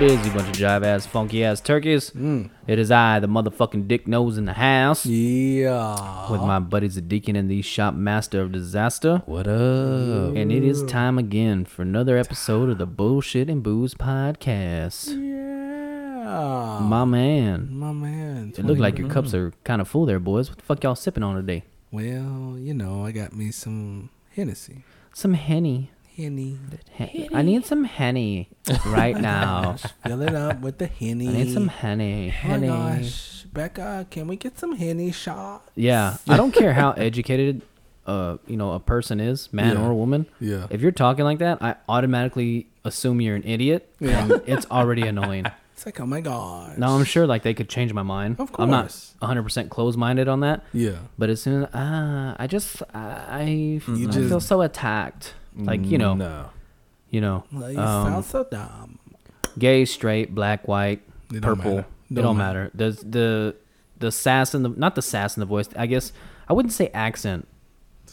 It is, you bunch of jive ass, funky ass turkeys. Mm. It is I, the motherfucking dick nose in the house, Yeah. with my buddies the deacon and the shop master of disaster. What up? And it is time again for another episode of the Bullshit and Booze podcast. Yeah. My man, My man. it looked like your cups are kind of full there, boys. What the fuck y'all sipping on today? Well, you know, I got me some Hennessy. Some henny. Henny. Hen- I need some henny right now. Fill it up with the Henny. I need some henny. Oh my gosh. Becca, can we get some Henny shot? Yeah, I don't care how educated, uh, you know, a person is, man Yeah. or woman. Yeah. If you're talking like that, I automatically assume you're an idiot. Yeah. and it's already annoying. It's like, oh my god. Now I'm sure like they could change my mind. Of course. I'm not 100 percent closed minded on that. Yeah. But as soon as ah, I just I, I You feel just- so attacked. Like you know, No. you know, Well, you um, sound so dumb. gay, straight, black, white, It don't purple. matter. It Don't don't matter. matter. Does the the sass in the not the sass in the voice? I guess I wouldn't say accent.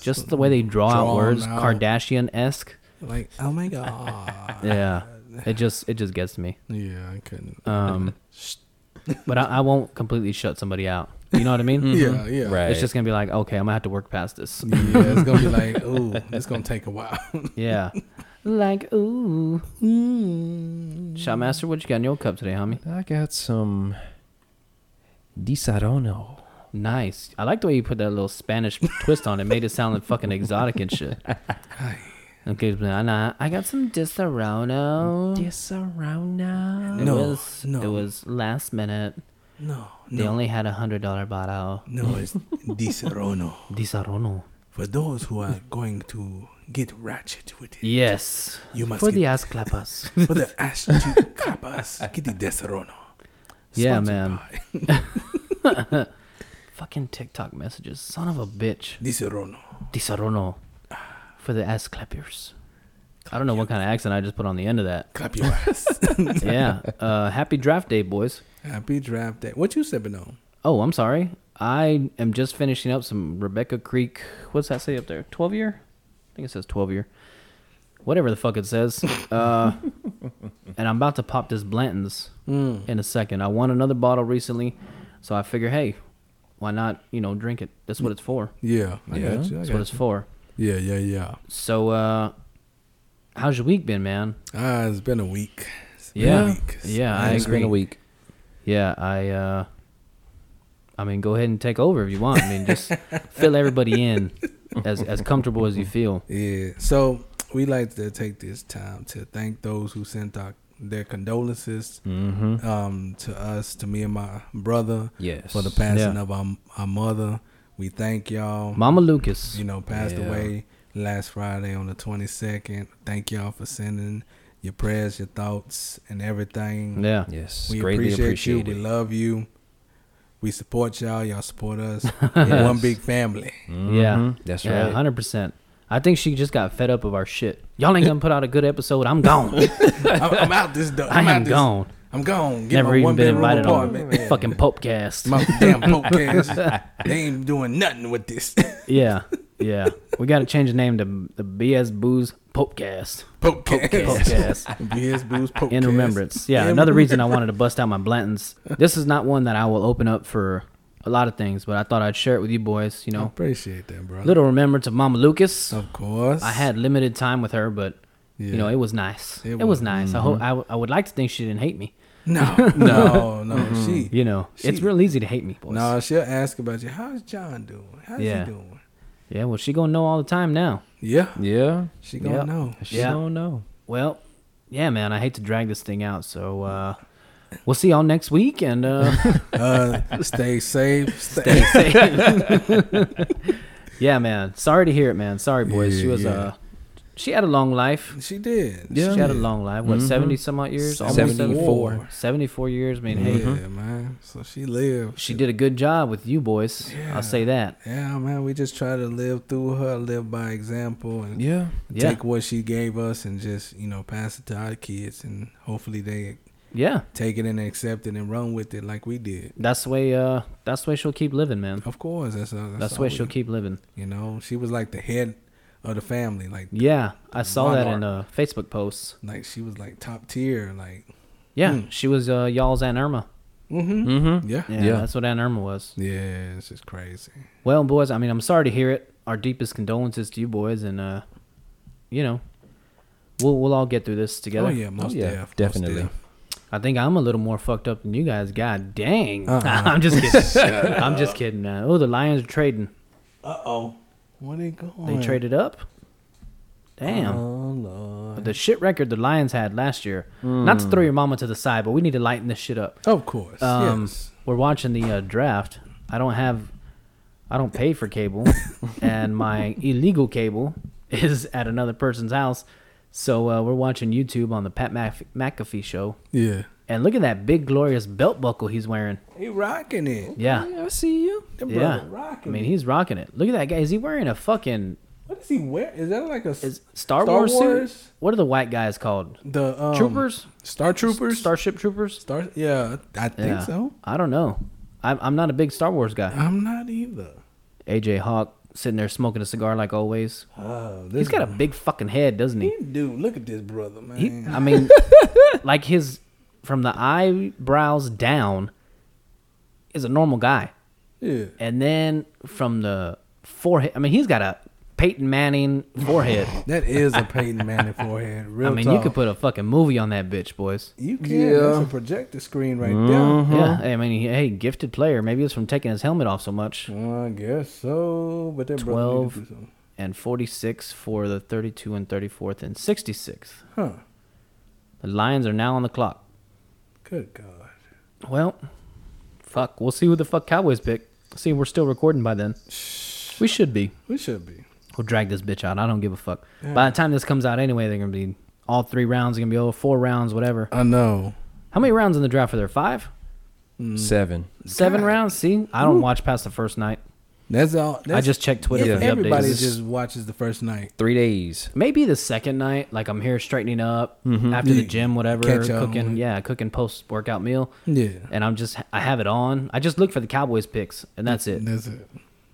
Just the way they draw, Draw out words. Kardashian esque. Like, oh my god. Yeah, it just it just gets to me. yeah, I couldn't. Um, but I, I won't completely shut somebody out. You know what I mean? Yeah, yeah. Right. It's just gonna be like, okay, I'm gonna have to work past this. Yeah, it's gonna be like, ooh, it's gonna take a while. yeah. Like ooh, mm. Shotmaster, what you got in your cup today, homie? I got some Disaronno. Nice. I like the way you put that little Spanish twist on it. Made it sound like fucking exotic and shit. Okay, but I, I got some Disaronno. Disaronno. It No, was no. it was last minute. No, They no, only had a hundred dollar bottle. no, it's Disaronno. Disaronno. For those who are going to get ratchet with it, Yes. You must for the ass clappers. for the cheek capas, get the Disaronno. Yeah, man. Fucking TikTok messages. Son of a bitch. Disaronno. Disaronno. For the ass clappers. I don't know what kind of accent I just put on the end of that. Clap your ass. yeah. Uh, happy draft day, boys. Happy draft day. What you sipping on? Oh, I'm sorry. I am just finishing up some Rebecca Creek. What's that say up there? 12 year? I think it says 12 year. Whatever the fuck it says. Uh, and I'm about to pop this Blanton's Mm. in a second. I won another bottle recently, so I figure, hey, why not, you know, drink it? That's what it's for. Yeah, I Yeah, got you. I That's got what it's for. Yeah, yeah, yeah. So, uh, how's your week been, man? Ah, it's been a week. Been Yeah. a week. Yeah, I It's agree. been a week. Yeah, I, uh, I mean, go ahead and take over if you want. I mean, just fill everybody in as as comfortable as you feel. Yeah. So we like to take this time to thank those who sent our, their condolences Mm-hmm. um, to us, to me and my brother, Yes. for the passing Yeah. of our, our mother. We thank y'all. Mama Lucas. you know, passed Yeah. away last Friday on the 22nd. Thank y'all for sending your prayers, your thoughts, and everything. Yeah. Yes. We greatly appreciate appreciate you. it. We love you. We support y'all. Y'all support us. Yes. One big family. Yeah. Mhm. That's Yeah, right. hundred percent. I think she just got fed up of our shit. Y'all ain't gonna put out a good episode. I'm gone. I'm, I'm out this. do- I I'm out am this- gone. I'm gone. Get Never my even one been invited apartment. on fucking Popecast. My damn podcast. they ain't doing nothing with this. yeah, yeah. We got to change the name to the BS Booze Popecast. podcast. Popecast. BS Booze podcast. In remembrance. Yeah, another reason I wanted to bust out my Blantons. This is not one that I will open up for a lot of things, but I thought I'd share it with you boys. You I know, appreciate that, bro. little remembrance of Mama Lucas. Of course. I had limited time with her, but Yeah. you know, it was nice. It It, was. was nice. I hope mm-hmm. I, w- I would like to think she didn't hate me. no, no, no. Mm-hmm. She. You know, it's real easy to hate me, boys. No, she'll ask about you. How's John doing? How's Yeah. he doing? Yeah, well, she gonna know all the time now. Yeah, Yeah. she gonna Yeah. know. She Yeah. don't know. Well, yeah, man. I hate to drag this thing out, so uh, we'll see y'all next week, and uh, Uh, stay safe. Stay. stay safe. yeah, man. Sorry to hear it, man. Sorry, boys. she was yeah. uh, She had a long life. She did. Yeah. She had a long life. What, Mhm. 70 some odd years? Almost 74. 70? 74 years. I mean, Yeah, hey, man. So she lived. she did a good job with you boys. Yeah. I'll say that. Yeah, man. We just try to live through her, live by example, and Yeah. Yeah. take what she gave us and just you know pass it to our kids, and hopefully they Yeah. take it and accept it and run with it like we did. That's the way, uh, that's the way she'll keep living, man. Of course, that's uh, that's, That's the way we- she'll keep living. You know, she was like the head of the family, like Yeah. I saw that in Monarch. uh, Facebook posts. like she was like top tier, like. Yeah. Mm. She was uh, y'all's Aunt Irma. Mm-hmm. Mm-hmm. Yeah. Yeah, Yeah. That's what Aunt Irma was. Yeah, it's just crazy. Well, boys, I mean, I'm sorry to hear it. Our deepest condolences to you boys, and uh, you know, we'll we'll all get through this together. Oh yeah, most yeah, def, most definitely. def. I think I'm a little more fucked up than you guys. God dang! Uh-uh. I'm just kidding. I'm just kidding. Man. Oh, the Lions are trading. Uh oh. Where they going? They traded up. Damn. Oh lord. the shit record the Lions had last year. Not to throw your mama to the side, but we need to lighten this shit up. Of course. Um, yes. We're watching the uh, draft. I don't have, I don't pay for cable, and my illegal cable is at another person's house. So uh, we're watching YouTube on the Pat McAfee show, Yeah. And look at that big glorious belt buckle he's wearing. He rocking it. Yeah, I see you. That yeah. brother I mean, he's rocking it. Look at that guy. Is he wearing a fucking What is he wearing? Is that like a is Star, Star Wars, Wars? suit? What are the white guys called? the um, Troopers? Star Troopers? Starship Troopers? Star. Yeah, I think Yeah. so. I don't know. I'm I'm not a big Star Wars guy. I'm not either. AJ Hawk sitting there smoking a cigar like always. Oh, He's got a big fucking head, doesn't he? dude. Look at this brother, man. he I mean, like his from the eyebrows down is a normal guy, yeah. and then from the forehead, I mean, he's got a Peyton Manning forehead. That is a Peyton Manning forehead. Real I mean, you could put a fucking movie on that bitch, boys. You can. Yeah. That's a projector screen right down. Yeah, uh-huh. I mean, hey, gifted player. Maybe it's from taking his helmet off so much. Well, I guess so. But that brother need to 12. And 46 for the 32 and 34th and 66th. Huh. The Lions are now on the clock. Good God. Well, fuck. We'll see who the fuck Cowboys pick. See, we're still recording by then. We should be. We should be. We'll drag this bitch out. I don't give a fuck. Yeah. By the time this comes out anyway, they're gonna be all three rounds. Are gonna be over four rounds, whatever. I know. How many rounds in the draft are there? Five, Seven. seven God. rounds. See, I don't watch past the first night. That's all. That's, I just check Twitter Yeah, for the everybody updates. just watches the first night. Three days. Maybe the second night, like I'm here straightening up after the gym, whatever, catch up on cooking. Yeah, cooking post workout meal, Yeah. and I'm just I have it on. I just look for the Cowboys picks, and that's it. That's it.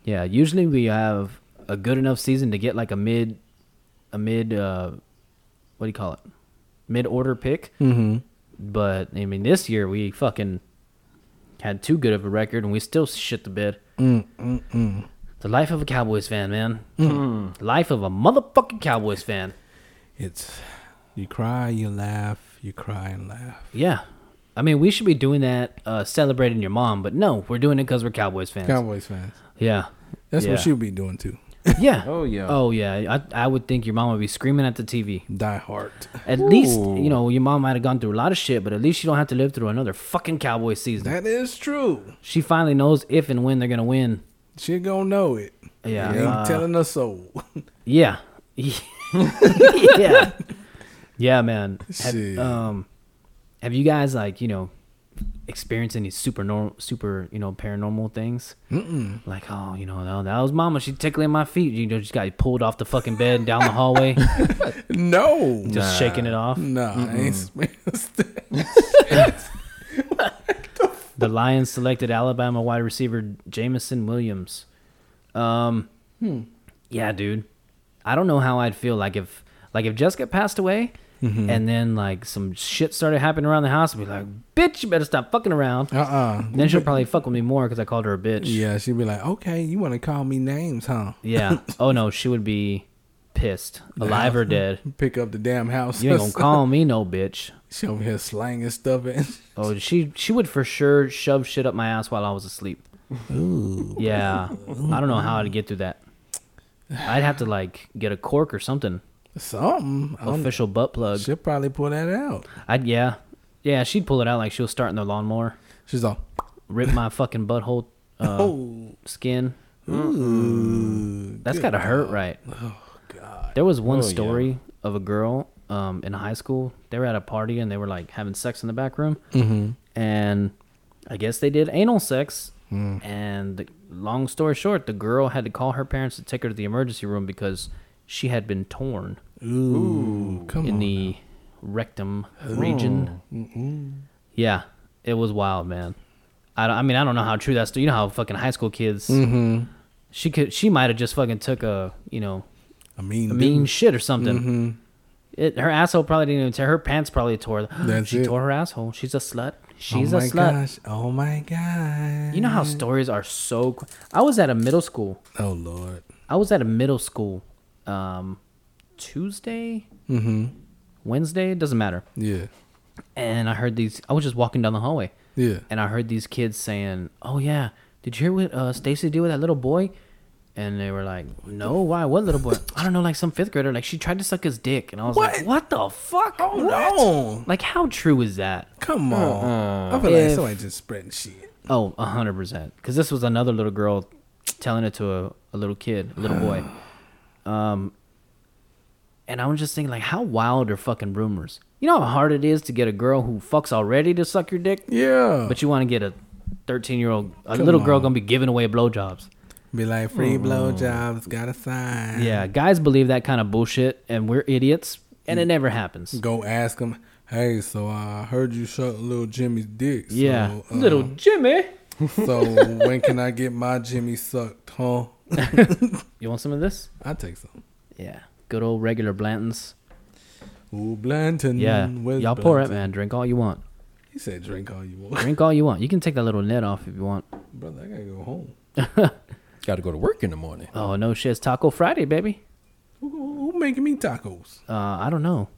Yeah, usually we have a good enough season to get like a mid, a mid, uh, what do you call it? Mid order pick. Mm-hmm. But I mean, this year we fucking had too good of a record, and we still shit the bed. Mm, mm, mm. The life of a Cowboys fan, man. Life of a motherfucking Cowboys fan. It's you cry, you laugh, you cry and laugh. Yeah. I mean, we should be doing that, uh, celebrating your mom, but no, we're doing it because we're Cowboys fans. Cowboys fans. yeah. That's Yeah. what she'll be doing too. Yeah. Oh, yeah. Oh yeah. I I would think your mom would be screaming at the TV. Die hard. At least you know your mom might have gone through a lot of shit, but at least you don't have to live through another fucking Cowboy season. That is true. She finally knows if and when they're gonna win. She gonna know it. Yeah. You ain't uh, telling her so. Yeah. yeah. Yeah, man. Have, um, have you guys like you know experienced any super normal, super you know paranormal things? Mm-mm. Like oh you know that, that was mama. She tickling my feet. You know just got pulled off the fucking bed and down the hallway, No. just shaking it off. Nah, experienced. The Lions selected Alabama wide receiver Jameson Williams. Um, yeah, dude. I don't know how I'd feel like if like if Jessica passed away Mm-hmm. and then like some shit started happening around the house. I'd be like, bitch, you better stop fucking around. Uh-uh. Then she'll probably fuck with me more because I called her a bitch. Yeah, she'd be like, okay, you want to call me names, huh? Yeah. Oh no, she would be pissed, alive or dead. Pick up the damn house. You ain't gonna call me no bitch. She over here slanging stuff in. Oh, she she would for sure shove shit up my ass while I was asleep. Ooh. Yeah, I don't know how I'd get through that. I'd have to like get a cork or something. Something. I don't- Official butt plug. She'll probably pull that out. I'd yeah, yeah. She'd pull it out like she was starting the lawnmower. She's all, Rip my fucking butthole uh, oh, skin. ooh, That's good gotta hurt, God. right? God. There was one Oh, yeah. story of a girl um, in high school. They were at a party and they were like having sex in the back room, Mm-hmm. and I guess they did anal sex. And the, long story short, the girl had to call her parents to take her to the emergency room because she had been torn Ooh, come in on. the rectum region. Yeah, it was wild, man. I, don't- I mean, I don't know how true that's. You know how fucking high school kids. Mm-hmm. She could. She might have just fucking took a you know I mean, a mean shit or something. Mm-hmm. It, her asshole probably didn't even tear. Her pants probably tore. That's she it. tore her asshole. She's a slut. She's oh a my slut. gosh! Oh my gosh! You know how stories are so. qu- I was at a middle school. Oh lord. I was at a middle school, um, Tuesday, Mm-hmm. Wednesday, it doesn't matter. Yeah. And I heard these. I was just walking down the hallway, Yeah. and I heard these kids saying, "Oh yeah, did you hear what uh, Stacy did with that little boy?" And they were like, "No, why? What little boy? I don't know, like some fifth grader. Like she tried to suck his dick." And I was like, "What the fuck? Oh What? no! Like how true is that?" Come on. Uh-uh. I feel like If- somebody just spreading shit. Oh, a hundred percent. Because this was another little girl telling it to a, a little kid, a little boy. Um, and I was just thinking, like, how wild are fucking rumors? You know how hard it is to get a girl who fucks already to suck your dick, Yeah. but you want to get a thirteen-year-old, a Come little girl gonna be giving away blowjobs. Be like free blowjobs, got a sign. Yeah, guys believe that kind of bullshit, and we're idiots, and it never happens. Go ask them. Hey, so I heard you suck little Jimmy's dick. So, Yeah, uh, little Jimmy. so when can I get my Jimmy sucked, huh? You want some of this? I'd take some. Yeah, good old regular Blantons. Ooh, Blanton. Yeah, y'all pour it, man. Drink all you want. He said, "Drink all you want, Drink all you want. You can take that little net off if you want. brother. I gotta go home. Got to go to work in the morning. Oh no, shit! It's Taco Friday, baby. Who, who making me tacos? Uh, I don't know.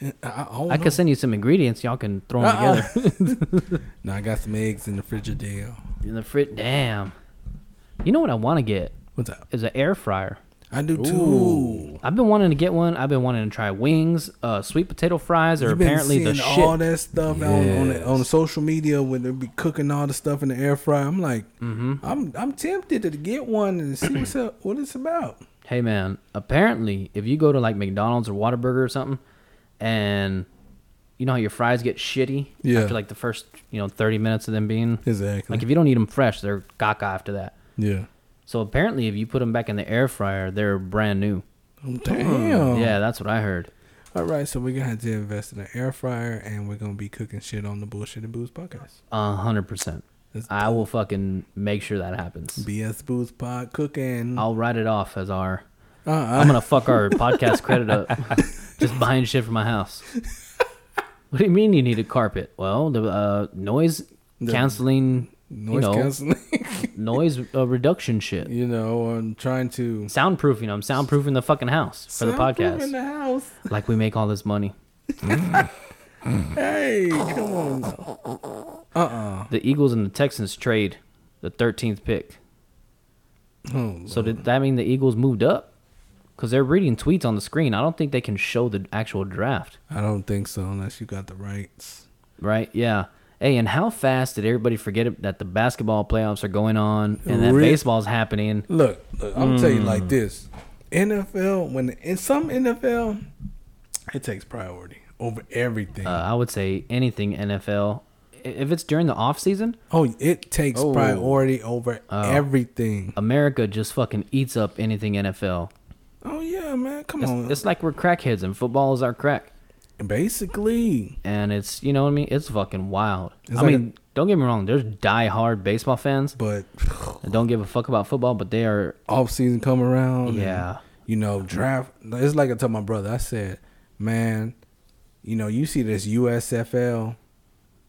I, I, I could send you some ingredients. Y'all can throw them Uh-uh. together No, I got some eggs in the fridge, Frigidaire. in the fridge, Damn. You know what I want to get What's up? is an air fryer. I do too. Ooh. I've been wanting to get one. I've been wanting to try wings, uh, sweet potato fries, or apparently the seeing shit. all that stuff on, on, the, on Yes. social media when they be cooking all the stuff in the air fryer. I'm like, Mm-hmm. I'm I'm tempted to get one and see what's up, what it's about. Hey man, apparently if you go to like McDonald's or Whataburger or something, and you know how your fries get shitty Yeah. after like the first you know thirty minutes of them being Exactly. like if you don't eat them fresh, they're caca after that. yeah. So apparently, if you put them back in the air fryer, they're brand new. Damn. Yeah, that's what I heard. All right, so we're gonna have to invest in an air fryer, and we're gonna be cooking shit on the bullshit and booze podcast. A hundred percent. I will fucking make sure that happens. BS booze pod cooking. I'll write it off as our. uh-uh. I'm gonna fuck our podcast credit up just buying shit for my house. What do you mean you need a carpet? Well, the uh, noise The- canceling, noise you know, canceling. noise uh, reduction shit, you know, I'm trying to soundproofing. I'm soundproofing the fucking house for the podcast. the house. Like we make all this money. Hey, come on. now. Uh-uh. The Eagles and the Texans trade the 13th pick. Oh, So did that mean the Eagles moved up? Because they're reading tweets on the screen. I don't think they can show the actual draft, I don't think so unless you got the rights. right? Yeah. Hey, and how fast did everybody forget it- that the basketball playoffs are going on and that Re- baseball's happening? Look, look I'm gonna tell you Mm. like this. NFL, when in some NFL, it takes priority over everything. Uh, I would say anything NFL. If it's during the off season, oh, it takes Oh. priority over Oh. everything. America just fucking eats up anything NFL. Oh yeah, man, come It's, on. it's like we're crackheads and football is our crack. Basically, And it's, you know what I mean? It's fucking wild. It's I like mean, don't get me wrong. There's die-hard baseball fans but that don't give a fuck about football, but they are, off season come around. and, yeah. you know, draft. It's like I told my brother. I said, man, you know, you see this USFL.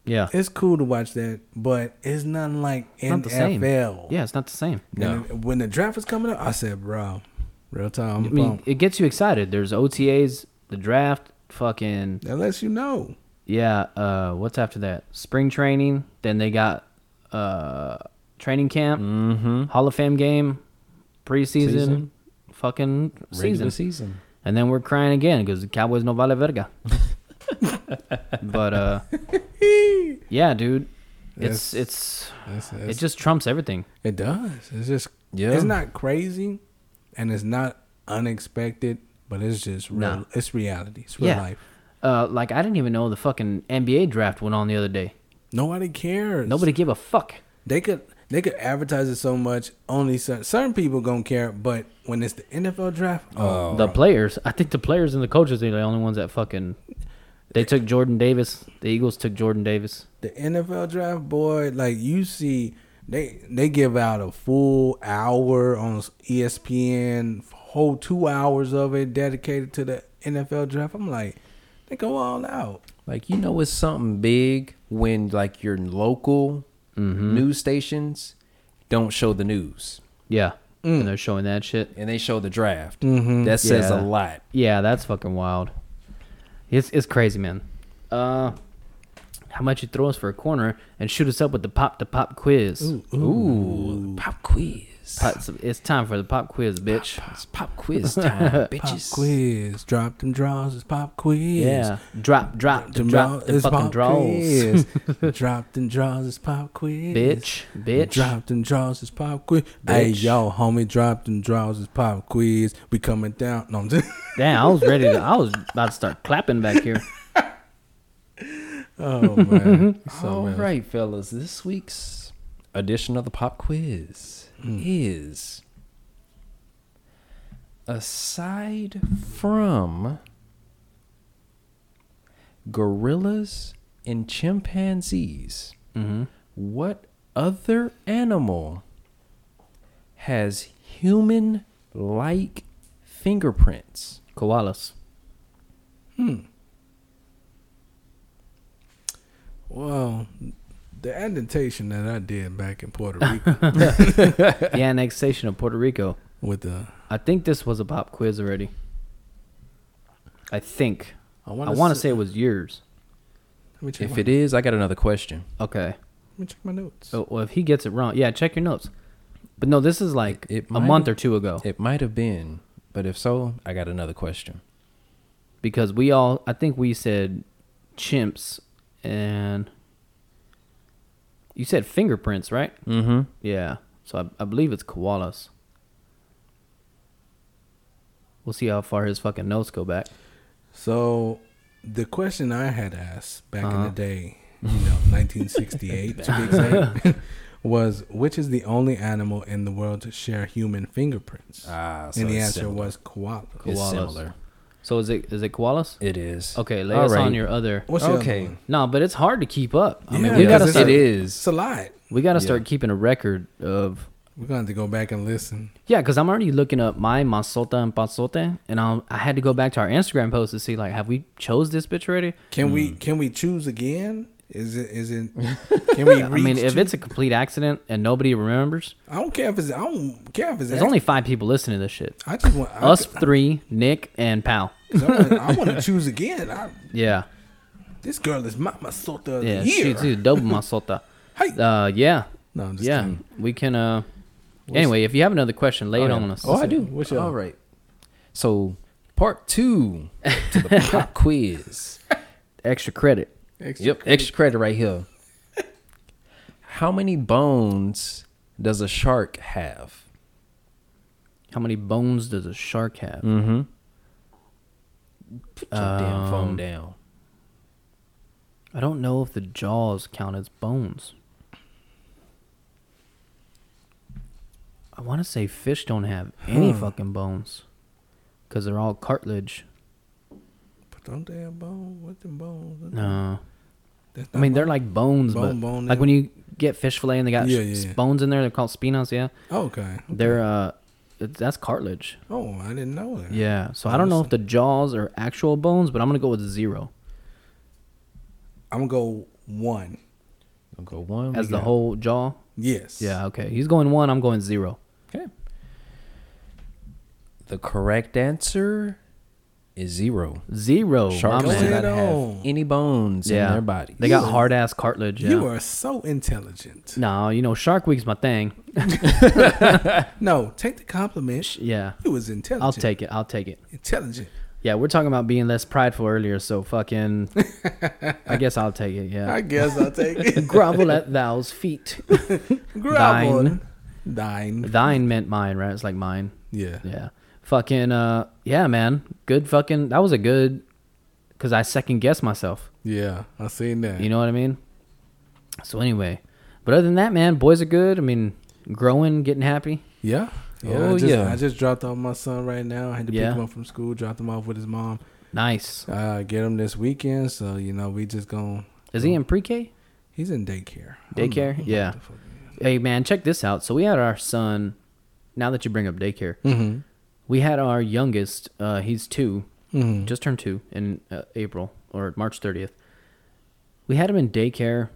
Yeah. It's cool to watch that, but it's nothing like it's not the same. NFL. Yeah, it's not the same. And then when the draft was coming up, I said, bro, real time. I I'm mean, pumped. it gets you excited. There's OTAs, the draft, fucking That lets you know. yeah. Uh, what's after that? Spring training. Then they got uh training camp, Mm-hmm. Hall of Fame game, preseason, Season. fucking season, season. and then we're crying again because the Cowboys no vale verga. but uh, yeah, dude, it's That's- it's That's, it just trumps everything. it does. It's just Yeah. It's not crazy, and it's not unexpected, but it's just real. Nah. It's reality. It's real Yeah. life. Uh, like I didn't even know the fucking NBA draft went on the other day. Nobody cares. Nobody give a fuck. They could they could advertise it so much. Only certain, certain people gonna care. But when it's the NFL draft, oh, The players, I think the players and the coaches are the only ones that fucking. They took Jordan Davis. The Eagles took Jordan Davis. the NFL draft, boy, like you see, they they give out a full hour on ESPN, whole two hours of it dedicated to the NFL draft. I'm like, they go all out. Like you know, it's something big when like your local Mm-hmm. news stations don't show the news Yeah, and they're showing that shit. and they show the draft. Mhm. That says Yeah. a lot. Yeah, that's fucking wild. It's it's crazy, man. Uh, how much you throw us for a corner and shoot us up with the pop to pop quiz? Ooh, pop quiz. Pop- it's time for the pop quiz, bitch. It's pop quiz time, Pop bitches. quiz, drop them draws. It's pop quiz. Yeah, drop, drop, Them drop draws, the it's fucking pop draws, quiz. drop them draws. It's pop quiz. bitch, bitch. Drop them draws. It's pop quiz. Hey Bitch. yo, homie, drop them draws. It's pop quiz. We coming down. No, I'm just. Damn, I was ready to. I was about to start clapping back here. Oh man. Mm-hmm. So, All man. right, fellas. This week's edition of the pop quiz mm. is aside from gorillas and chimpanzees, Mm-hmm. what other animal has human-like fingerprints? Koalas. Hmm. Well, the adaptation that I did back in Puerto Rico the annexation of Puerto Rico. with the, I think this was a pop quiz already. I think. I I want want to say it was yours. Let me check. If my, it is, I got another question. Okay. let me check my notes. So, well, if he gets it wrong, yeah, check your notes. But no, this is like It a month have- or two ago It might have been, but if so, I got another question. because we all, I think we said chimps and you said fingerprints, right? Mm-hmm. Yeah. So I, I believe it's koalas. We'll see how far his fucking notes go back. So the question I had asked back in Uh-huh. the day, you know, 1968 to be exact, was which is the only animal in the world to share human fingerprints? Ah, so and the it's answer similar. was koala. It's Koalas. similar. So is it is it koalas? It is. Okay, lay All us on your other. What's your Okay. other one? No, but it's hard to keep up. I mean, we because gotta it's start, It It's a lot. we gotta Yeah. start keeping a record of We're gonna have to go back and listen. Yeah, because I'm already looking up my masota and pasote, and I'll, I had to go back to our Instagram post to see like, have we chose this bitch already? Can we hmm. can we choose again? Is it is it? Can we? I mean, reach if to- it's a complete accident and nobody remembers, I don't care if it's. I don't care if it's. there's only five people listening to this shit. I just want I, Us three, Nick and Pal. I want to choose again. I, Yeah, this girl is my masota yeah, the year. she too, double masota. Hey. Uh, yeah, no, I'm just yeah, kidding. we can. Uh, anyway, if you have another question, lay it yeah. on us. Oh, I do. What's your- All right. So, part two to the pop quiz. Extra credit. Extra Yep, extra credit right here. How many bones does a shark have? How many bones does a shark have? Mm-hmm. Put your damn Um, phone down. I don't know if the jaws count as bones. I want to say fish don't have any fucking bones because they're all cartilage. Put they have bone. What them bones? No, I mean not they're like bones, Bone, but bone, like yeah. when you get fish fillet and they got Yeah, yeah, yeah. bones in there, they're called spinos. Yeah, okay. they're uh, it- that's cartilage. Oh, I didn't know that. Yeah, so I don't know if the jaws are actual bones, but I'm gonna go with zero I'm gonna go one. I'll go one. as the got- whole jaw. Yes. Yeah, okay. He's going one. I'm going zero. Okay. The correct answer is zero. Zero. Sharks my do man. not have on. any bones Yeah. in their bodies. They got hard ass cartilage. Yeah. You are so intelligent. No, you know, Shark Week's my thing. No, take the compliment. Yeah. You was intelligent. I'll take it. I'll take it. intelligent. Yeah, we're talking about being less prideful earlier, so fucking I guess I'll take it, Yeah. I guess I'll take it. Grovel at thou's feet. Grovel. Thine. Thine. Thine meant mine, right? It's like mine. Yeah. Yeah. Fucking uh, yeah, man, good fucking. That was a good, cause I second guessed myself. Yeah, I seen that. You know what I mean? So anyway, but other than that, man, boys are good. I mean, growing, getting happy. Yeah. Yeah, Oh, I just, yeah. I just dropped off my son right now. I had to Yeah. pick him up from school, dropped him off with his mom. Nice. Uh, get him this weekend. So, you know, we just going Is he in pre-K? He's in daycare. I don't know- Daycare? I don't know Yeah. what the fuck Hey, man, check this out. So we had our son. Now that you bring up daycare. Mhm. We had our youngest. Uh, he's two, Mhm. just turned two in uh, April or March 30th. We had him in daycare,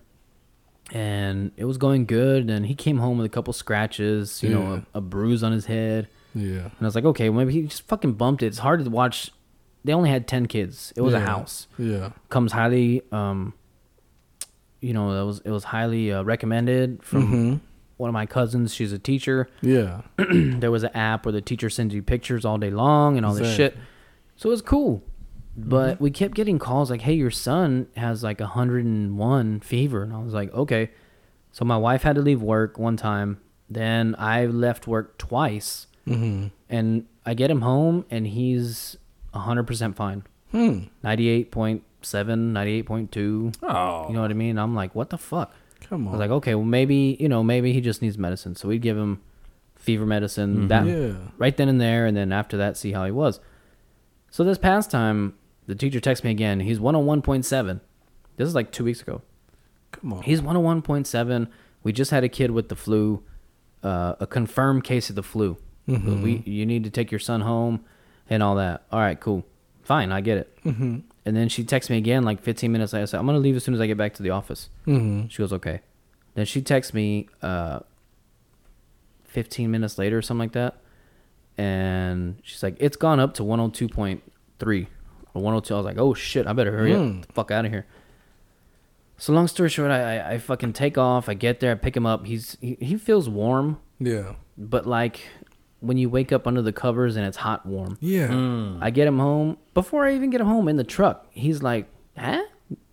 and it was going good. And he came home with a couple scratches, you Yeah. know, a, a bruise on his head. Yeah. And I was like, okay, well, maybe he just fucking bumped it. It's hard to watch. They only had 10 kids. It was a house. Yeah. Comes highly, um, you know, it was it was highly uh, recommended from Mhm. One of my cousins. She's a teacher. Yeah. there was an app where the teacher sends you pictures all day long and all this Exactly. shit. So it was cool. But we kept getting calls like, "Hey, your son has like 101 fever," and I was like, "Okay." So my wife had to leave work one time. Then I left work twice, Mhm. and I get him home, and he's 100% fine. Hmm. 98.7, 98.2. Oh, You know what I mean? I'm like, what the fuck? Come on. I was like, okay, well maybe you know maybe he just needs medicine. So we'd give him fever medicine that Yeah. right then and there, and then after that, see how he was. So this past time, the teacher texts me again. He's 101.7. This is like two weeks ago. Come on. He's 101.7. We just had a kid with the flu, uh, a confirmed case of the flu. We you need to take your son home and all that. All right, cool, fine, I get it. Mhm. And then she texts me again like 15 minutes later. I said, I'm gonna leave as soon as I get back to the office. Mhm. She goes, okay. Then she texts me uh, 15 minutes later or something like that. And she's like, it's gone up to 102.3 or 102. I was like, oh shit, I better hurry Hmm. up. The fuck out of here. So long story short, I, I, I fucking take off. I get there, I pick him up. He's he, he feels warm, Yeah. but like when you wake up under the covers and it's hot warm. Yeah. Mm. I get him home. Before I even get him home in the truck, he's like, huh?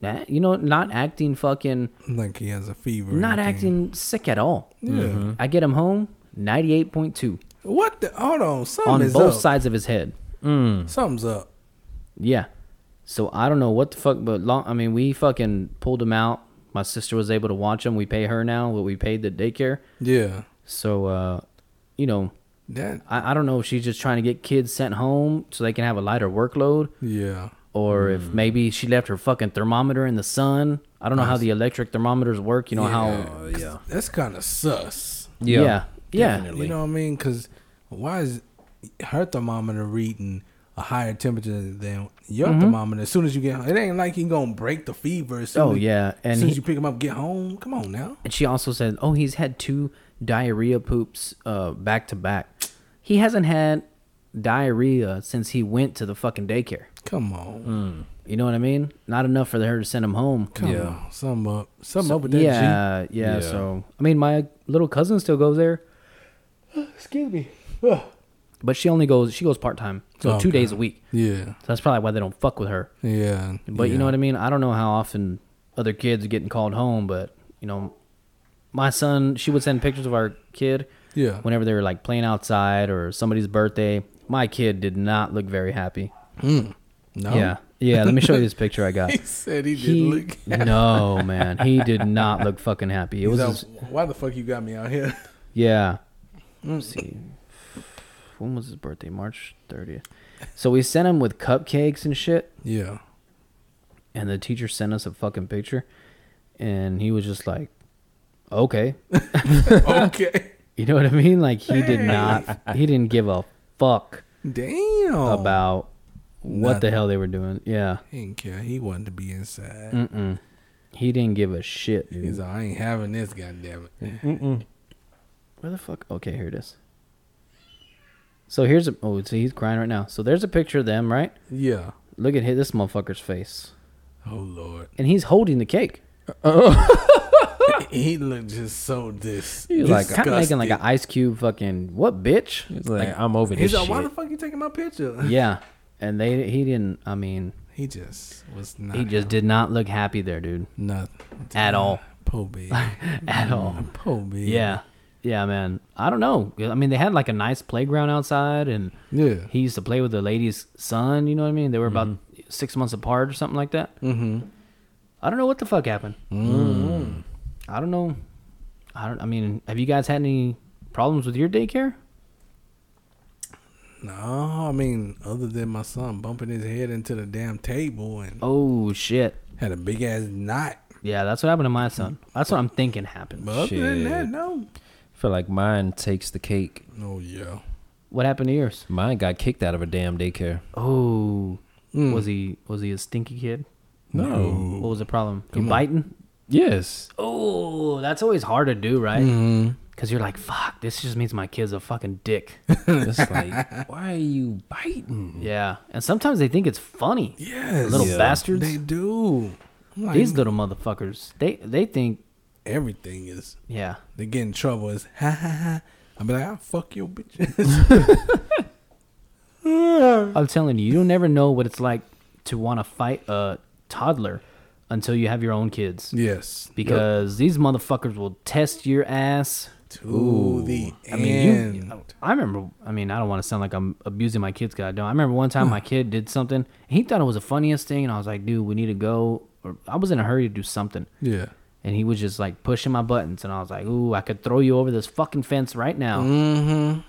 Huh? You know, not acting fucking Like he has a fever. not acting sick at all. Yeah. Mm-hmm. I get him home, 98.2 What the? Hold on. Something on both up. sides of his head. Mm. Something's up. Yeah. So I don't know what the fuck, but long, I mean, we fucking pulled him out. My sister was able to watch him. We pay her now what we paid the daycare. Yeah. So, uh, you know, That. I, I don't know if she's just trying to get kids sent home so they can have a lighter workload Yeah. or if maybe she left her fucking thermometer in the sun. I don't know how the electric thermometers work. You know how. Oh, yeah. That's kind of sus. Yeah. Yeah. Yeah. You know what I mean? Because why is her thermometer reading a higher temperature than your thermometer? As soon as you get home, it ain't like he gonna break the fever. As soon Oh, as, yeah. as And soon he- as you pick him up, get home. Come on now. And she also said, "Oh, he's had two diarrhea poops uh, back to back. He hasn't had diarrhea since he went to the fucking daycare. Come on. Mm. You know what I mean? Not enough for her to send him home. Come Yeah. on. Something up. Something So- up with that G. yeah, yeah, Yeah. So I mean, my little cousin still goes there, Excuse me. but she only goes. She goes part time, so two days a week. Yeah. So that's probably why they don't fuck with her. Yeah. But yeah. you know what I mean? I don't know how often other kids are getting called home, but you know, my son, she would send pictures of our kid Yeah. whenever they were like playing outside or somebody's birthday. My kid did not look very happy. Mm. No. Yeah. Yeah, let me show you this picture I got. He said he He, didn't look. happy. no, man. He did not look fucking happy. It was He's his, like, Why the fuck you got me out here? yeah. Let's see. When was his birthday? March 30th. So we sent him with cupcakes and shit, Yeah. and the teacher sent us a fucking picture, and he was just like, "Okay." okay. You know what I mean? Like he did not he didn't give a fuck Damn. about what the hell they were doing. Yeah. He didn't care. He wanted to be inside. Mm-mm. He didn't give a shit, dude. He's like, I ain't having this. Goddamn it. Where the fuck? Okay, here it is. So here's a oh, see he's crying right now. So there's a picture of them, right? Yeah. Look at his, this motherfucker's face, Oh Lord. and he's holding the cake. he looked just so dis. He's like kind of making like an ice cube, fucking what bitch? He's like, I'm over this He's like, shit. why the fuck you taking my picture? Yeah, and they he didn't. I mean, He just was not. he just did not look happy there, dude, nothing at all, Poor baby. at all. Poor baby. Yeah. Yeah, man. I don't know. I mean, they had like a nice playground outside, and Yeah. he used to play with the lady's son. You know what I mean? They were about six months apart or something like that. Mm-hmm. I don't know what the fuck happened. Mm. I don't know. I don't. I mean, have you guys had any problems with your daycare? No, I mean, other than my son bumping his head into the damn table and Oh shit. had a big ass knot. Yeah, that's what happened to my son. That's what I'm thinking happened. But other than that, Shit. no. I feel like mine takes the cake. Oh yeah. What happened to yours? Mine got kicked out of a damn daycare. Oh, Mm. was he was he a stinky kid? No. What was the problem? You Come on. biting? Yes. Oh, that's always hard to do, right? Mm-hmm. Because you're like, fuck, this just means my kid's a fucking dick. It's like, why are you biting? yeah, and sometimes they think it's funny. Yes. Little Yeah. bastards. They do. Like, These little motherfuckers. They they think, everything is yeah. they get in trouble is ha ha ha. I'll be like, I'll fuck your bitch. I'm telling you, you'll never know what it's like to want to fight a toddler until you have your own kids. yes. Because these motherfuckers will test your ass. To the I mean, you, end. I remember. I mean, I don't want to sound like I'm abusing my kids. Cause I don't. I remember one time my kid did something. He thought it was the funniest thing, and I was like, "Dude, we need to go." Or I was in a hurry to do something, yeah. and he was just like pushing my buttons, and I was like, "Ooh, I could throw you over this fucking fence right now Mm-hmm.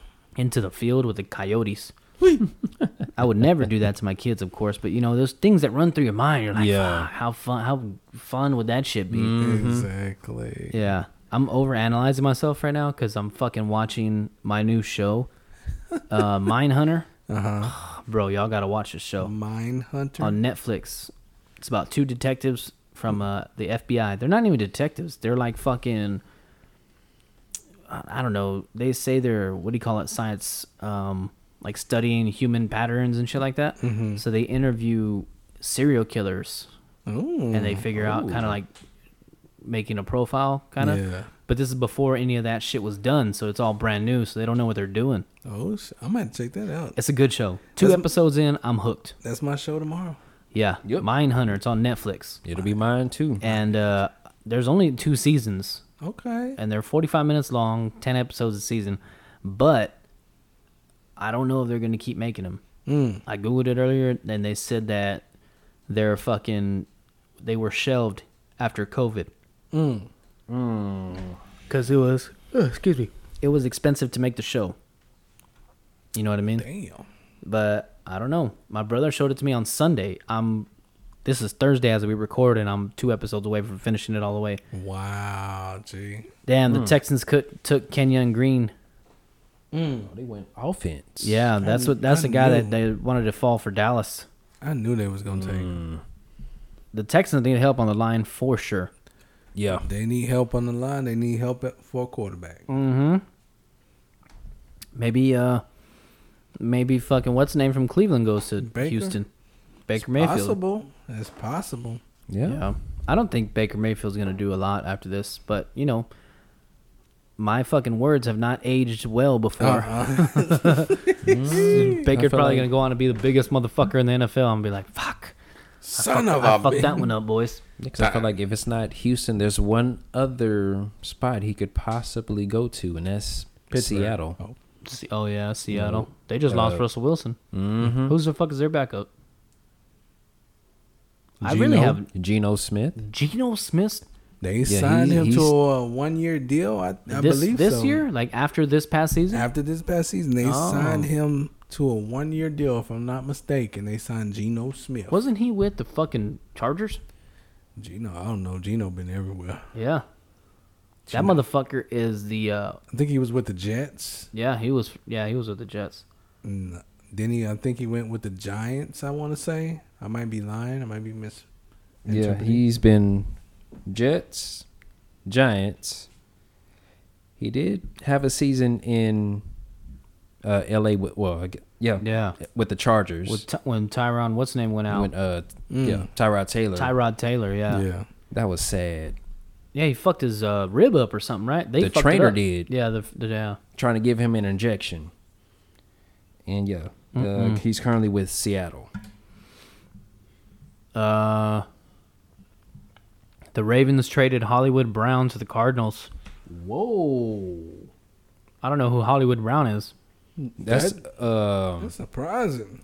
into the field with the coyotes." I would never do that to my kids, of course, but you know, those things that run through your mind. You're like, Yeah. "Fuck, how fun? How fun would that shit be?" Exactly. Yeah. I'm over analyzing myself right now because I'm fucking watching my new show, uh, Mindhunter. Uh huh. Bro, y'all gotta watch this show Mine hunter. on Netflix. It's about two detectives from uh, the FBI. They're not even detectives. They're like fucking. I I don't know. They say they're what do you call it? Science, um, like studying human patterns and shit like that. Mhm. So they interview serial killers Ooh. and they figure out kind of like making a profile, kind of. Yeah. But this is before any of that shit was done, so it's all brand new, so they don't know what they're doing. Oh, sh- I might check that out. It's a good show. Two That's- episodes in, I'm hooked. That's my show tomorrow. Yeah, Yep. Mindhunter. It's on Netflix, It'll be mine too. and uh, there's only two seasons, Okay. and they're 45 minutes long, 10 episodes a season. But I don't know if they're gonna keep making them. Mm. I googled it earlier, and they said that they're fucking, they were shelved after COVID. Mm. Because it was, uh, excuse me, it was expensive to make the show. You know what I mean? Damn. But I don't know. My brother showed it to me on Sunday. I'm, this is Thursday as we record, and I'm two episodes away from finishing it all the way. Wow, G. Damn, the Texans could, took Kenyon Green. Oh, they went offense. Yeah, that's what. That's I the guy knew. that they wanted to fall for Dallas. I knew they was gonna take. The Texans need help on the line for sure. Yeah. They need help on the line. They need help for a quarterback. Mm-hmm. Maybe, uh, maybe fucking what's the name from Cleveland goes to Baker? Houston. Baker It's Mayfield. Possible. It's possible. Yeah. Yeah. I don't think Baker Mayfield's going to do a lot after this, but, you know, my fucking words have not aged well before. Uh-uh. Baker's probably like- going to go on to be the biggest motherfucker in the NFL and be like, fuck. Son I of a fucked that one up, boys. Because I feel like if it's not Houston, there's one other spot he could possibly go to, and that's Pittsburgh. Seattle. Oh. Se- Oh, yeah, Seattle. They just lost Uh, Russell Wilson. Mm-hmm. Who's the fuck is their backup? I really have Geno Smith. Geno Smith They Yeah, signed he- him to a one-year deal. I, I this believe this so. year, like after this past season. After this past season, they Oh. signed him to a one-year deal. If I'm not mistaken, they signed Geno Smith. Wasn't he with the fucking Chargers? Geno? I don't know. Geno been everywhere. Yeah. That motherfucker is the uh I think he was with the Jets. yeah, he was yeah, he was with the Jets. And then he, I think he went with the Giants. I want to say. I might be lying. I might be mis. Yeah, interpreting. he's been Jets, Giants. He did have a season in uh, L.A. With, well, yeah, Yeah. with the Chargers. With Ty- when Tyron what's his name went out. when uh, Mm. yeah, Tyrod Taylor. Tyrod Taylor, yeah. yeah. Yeah. That was sad. Yeah, he fucked his uh, rib up or something, right? They The trainer did. Yeah, the, the yeah. Trying to give him an injection. And yeah, uh, he's currently with Seattle. Uh the Ravens traded Hollywood Brown to the Cardinals. Whoa. I don't know who Hollywood Brown is. That's um, That's surprising.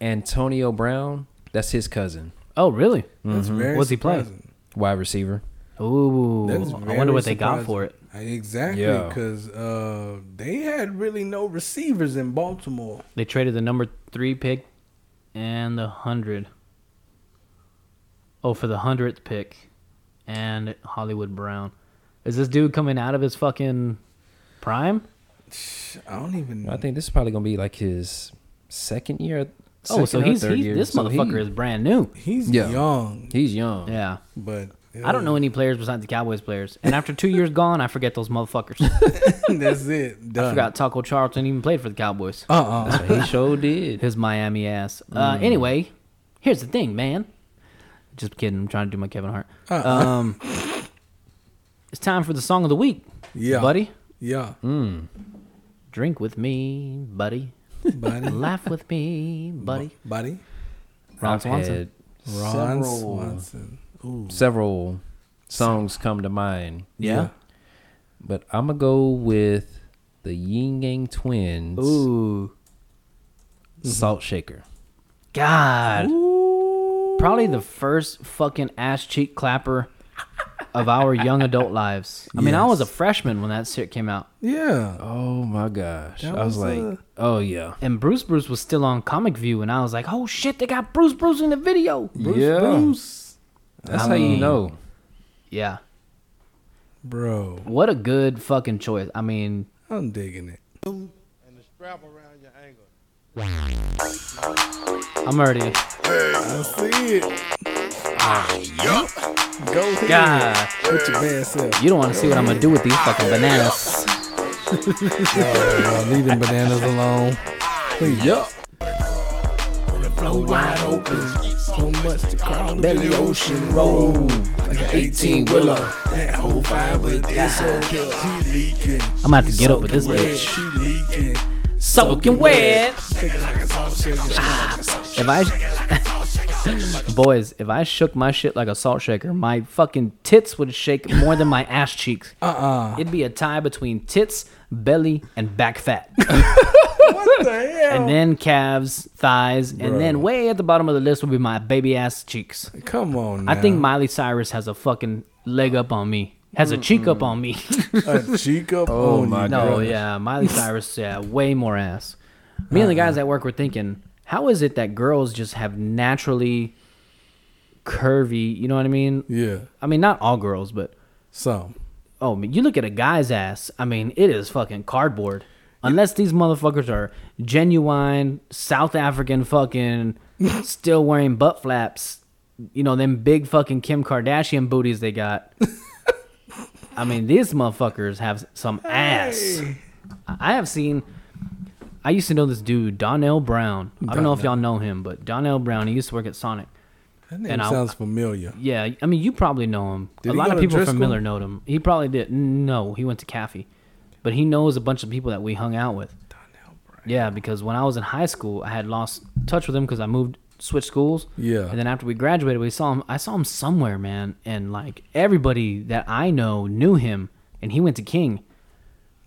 Antonio Brown. That's his cousin, Oh, really? That's very What's he play? surprising. wide receiver. Ooh, I wonder what they got for it. Uh, Exactly, Yeah. because uh, they had really no receivers in Baltimore. They traded the number three pick and the hundred. Oh, for the hundredth pick, and Hollywood Brown. Is this dude coming out of his fucking prime? I don't even. know. I think this is probably gonna be like his second year. oh, so he's, he's year. this So he- motherfucker is brand new. he's Yeah. young, He's young. Yeah, but I don't know any players besides the Cowboys players. And after two years gone, I forget those motherfuckers. That's it. Done. I forgot Taco Charlton even played for the Cowboys. Uh uh he sure did. His Miami ass. Uh, Anyway, here's the thing, man. Just kidding. I'm trying to do my Kevin Hart. Uh-uh. Um, it's time for the song of the week, Yeah, buddy. Yeah, mm. Drink with me, buddy. buddy, Laugh with me, buddy. buddy. Ron I've Swanson. had Ron several, Swanson. Ooh. several songs come to mind, Yeah. but I'm gonna go with the Yin Yang Twins. Ooh, mm-hmm. Salt Shaker. God. Probably the first fucking ass cheek clapper of our young adult lives. I mean, I was a freshman when that shit came out. Yeah. Oh my gosh! That I was, was, like, uh, oh yeah, And Bruce Bruce was still on Comic View, and I was like, oh shit, they got Bruce Bruce in the video. Bruce Yeah. Bruce. that's I how you mean- know. Yeah. Bro, What a good fucking choice. I mean, I'm digging it. and the strap around your ankle. I'm already. I see it. Yup. Go ahead. God, Put your bad self. you don't want to see what I'm gonna do with these fucking bananas. Oh, leave them bananas alone. Please. Yup. Flow wide open. So much to crown belly ocean roll. Like an 18 wheeler. That whole fiber, that's okay. She leaking. I'm about to get up with this Wet, bitch. She leaking. Soaking wet. Shaking like a ah. salt shaker. If I, boys, if I shook my shit like a salt shaker, my fucking tits would shake more than my ass cheeks. Uh-uh. It'd be a tie between tits, belly, and back fat. What the hell? and then calves, thighs, and Bro. then way at the bottom of the list would be my baby ass cheeks. Come on now. I think Miley Cyrus has a fucking leg up on me. Has a cheek up on me. A cheek up Oh on my you, no, bro. yeah, Miley Cyrus, yeah, way more ass. Me and the uh-huh. guys at work were thinking, how is it that girls just have naturally curvy? You know what I mean? Yeah. I mean, not all girls, but Some. oh, I mean, you look at a guy's ass. I mean, it is fucking cardboard. Unless these motherfuckers are genuine South African fucking still wearing butt flaps, you know, them big fucking Kim Kardashian booties they got. I mean, these motherfuckers have some ass. I have seen. I used to know this dude, Donnell Brown. I don't know if y'all know him, but Donnell Brown. He used to work at Sonic. That name And I- sounds familiar. Yeah, I mean, you probably know him. Did a lot of people from Miller know him. He probably did. No, he went to Caffey, but he knows a bunch of people that we hung out with. Donnell Brown. Yeah, because when I was in high school, I had lost touch with him because I moved, switched schools. Yeah. And then after we graduated, we saw him. I saw him somewhere, man, and like everybody that I know knew him, and he went to King.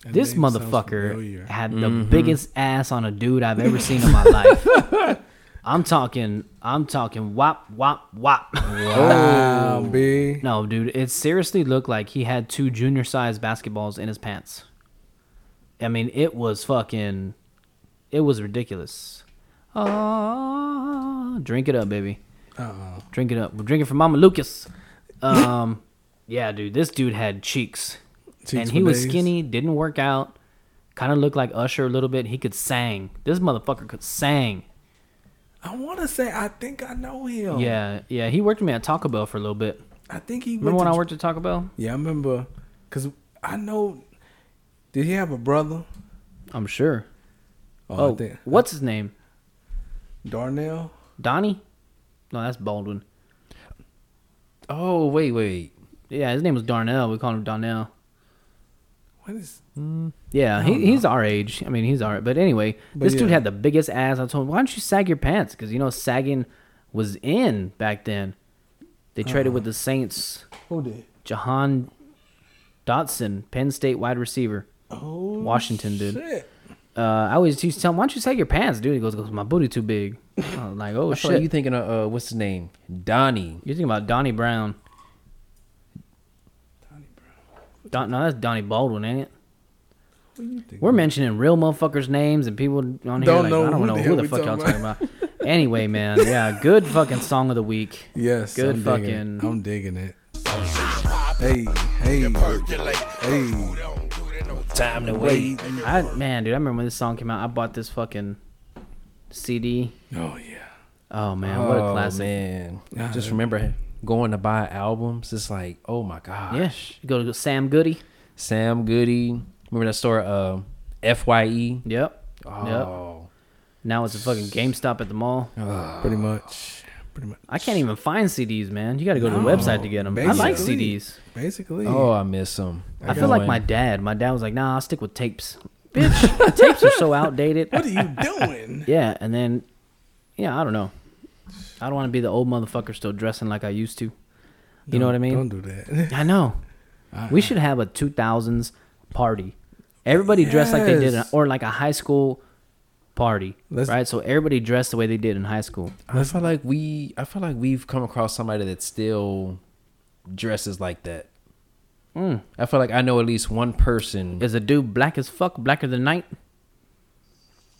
That This name sounds motherfucker familiar. had the mm-hmm. biggest ass on a dude I've ever seen in my life. I'm talking, I'm talking, wop, wop, wop. Wow, B. No, dude, it seriously looked like he had two junior sized basketballs in his pants. I mean, it was fucking, it was ridiculous. Ah, drink it up, baby. Uh-uh. Drink it up. We're drinking from Mama Lucas. Um, yeah, dude, this dude had cheeks, Cheeks and he was days. skinny, didn't work out, kind of looked like Usher a little bit. He could sang. This motherfucker could sang. I want to say I think I know him. Yeah, yeah. He worked with me at Taco Bell for a little bit. I think he. Remember when I worked at Taco Bell? Yeah, I remember. Cause I know. Did he have a brother? I'm sure. Oh, Oh, what's his name? Darnell. Donnie? No, that's Baldwin. Oh wait, wait. Yeah, his name was Darnell. We call him Darnell. What is? Hmm. Yeah, he, he's our age. I mean, he's our. But anyway, But this dude had the biggest ass. I told him, why don't you sag your pants? Because you know sagging was in back then. They traded with the uh-huh. Saints. Who did? Jahan Dotson, Penn State wide receiver. Oh, Washington did. shit. Uh, I always used to tell him, "Why don't you take your pants, dude?" He goes, "Goes my booty too big." I was like, "Oh I shit!" like you thinking of uh, what's his name? Donnie. You're thinking about Donnie Brown. Donnie Brown. Don, no, that's Donnie Baldwin, ain't it? What you think? We're mentioning real motherfuckers' names and people on here. Don't like, know I don't who know the who the fuck y'all talking talking about. anyway, man, yeah, good fucking song of the week. Yes, Good I'm fucking- Digging. I'm digging it. Hey, hey, hey. Time to Wait. I man, dude, I remember when this song came out. I bought this fucking CD. Oh yeah. Oh man, what a classic! Oh, classic! man. Yeah. Just remember going to buy albums. It's like, oh my gosh. Yeah, you go to Sam Goody. Sam Goody. Remember that store, uh, Fye? Yep. Oh. Now it's a fucking GameStop at the mall. Pretty much. Pretty much. I can't even find CDs, man. You got to go to the No, website to get them. I like. CDs. Basically. Oh, I miss them. I feel like my dad. My dad was like, "Nah, I'll stick with tapes." Bitch, tapes are so outdated. What are you doing? Yeah, and then, yeah, I don't know. I don't want to be the old motherfucker still dressing like I used to. You know what I mean? Don't do that. I know. We uh-uh. should have a 2000s party. Everybody dressed like they did, in, or like a high school party, Let's- right? So everybody dressed the way they did in high school. I feel like we. I feel like we've come across somebody that still dresses like that. Mm. I feel like I know at least one person. Is a dude black as fuck, blacker than night?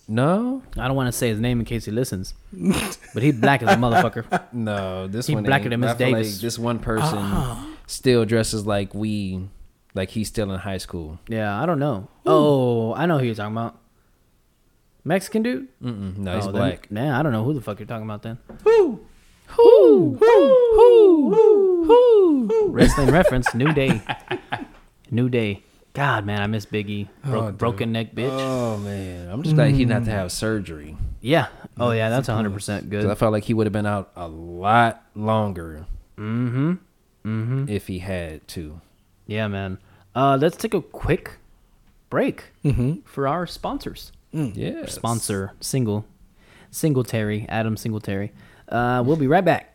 no, I don't want to say his name in case he listens, but he black as a motherfucker. no. This He one blacker ain't. than Miss I feel like Davis. this one person still dresses like we, like he's still in high school. Yeah, I don't know. Oh, I know who you're talking about. Mexican dude? Mm-mm, no, he's Oh, then- black. Man, I don't know who the fuck you're talking about then. Wrestling reference, New Day. New Day. God, man, I miss Biggie. Bro- dude. broken neck bitch. Oh man, I'm just glad he didn't have to have surgery. yeah. Oh, yeah, that's 100% good. I felt like he would have been out a lot longer Mm-hmm. Mm-hmm. if he had to. Yeah, man. Uh, let's take a quick break Mm-hmm. for our sponsors. Yeah, Sponsor, single. Singletary, Adam Singletary. Uh, we'll be right back.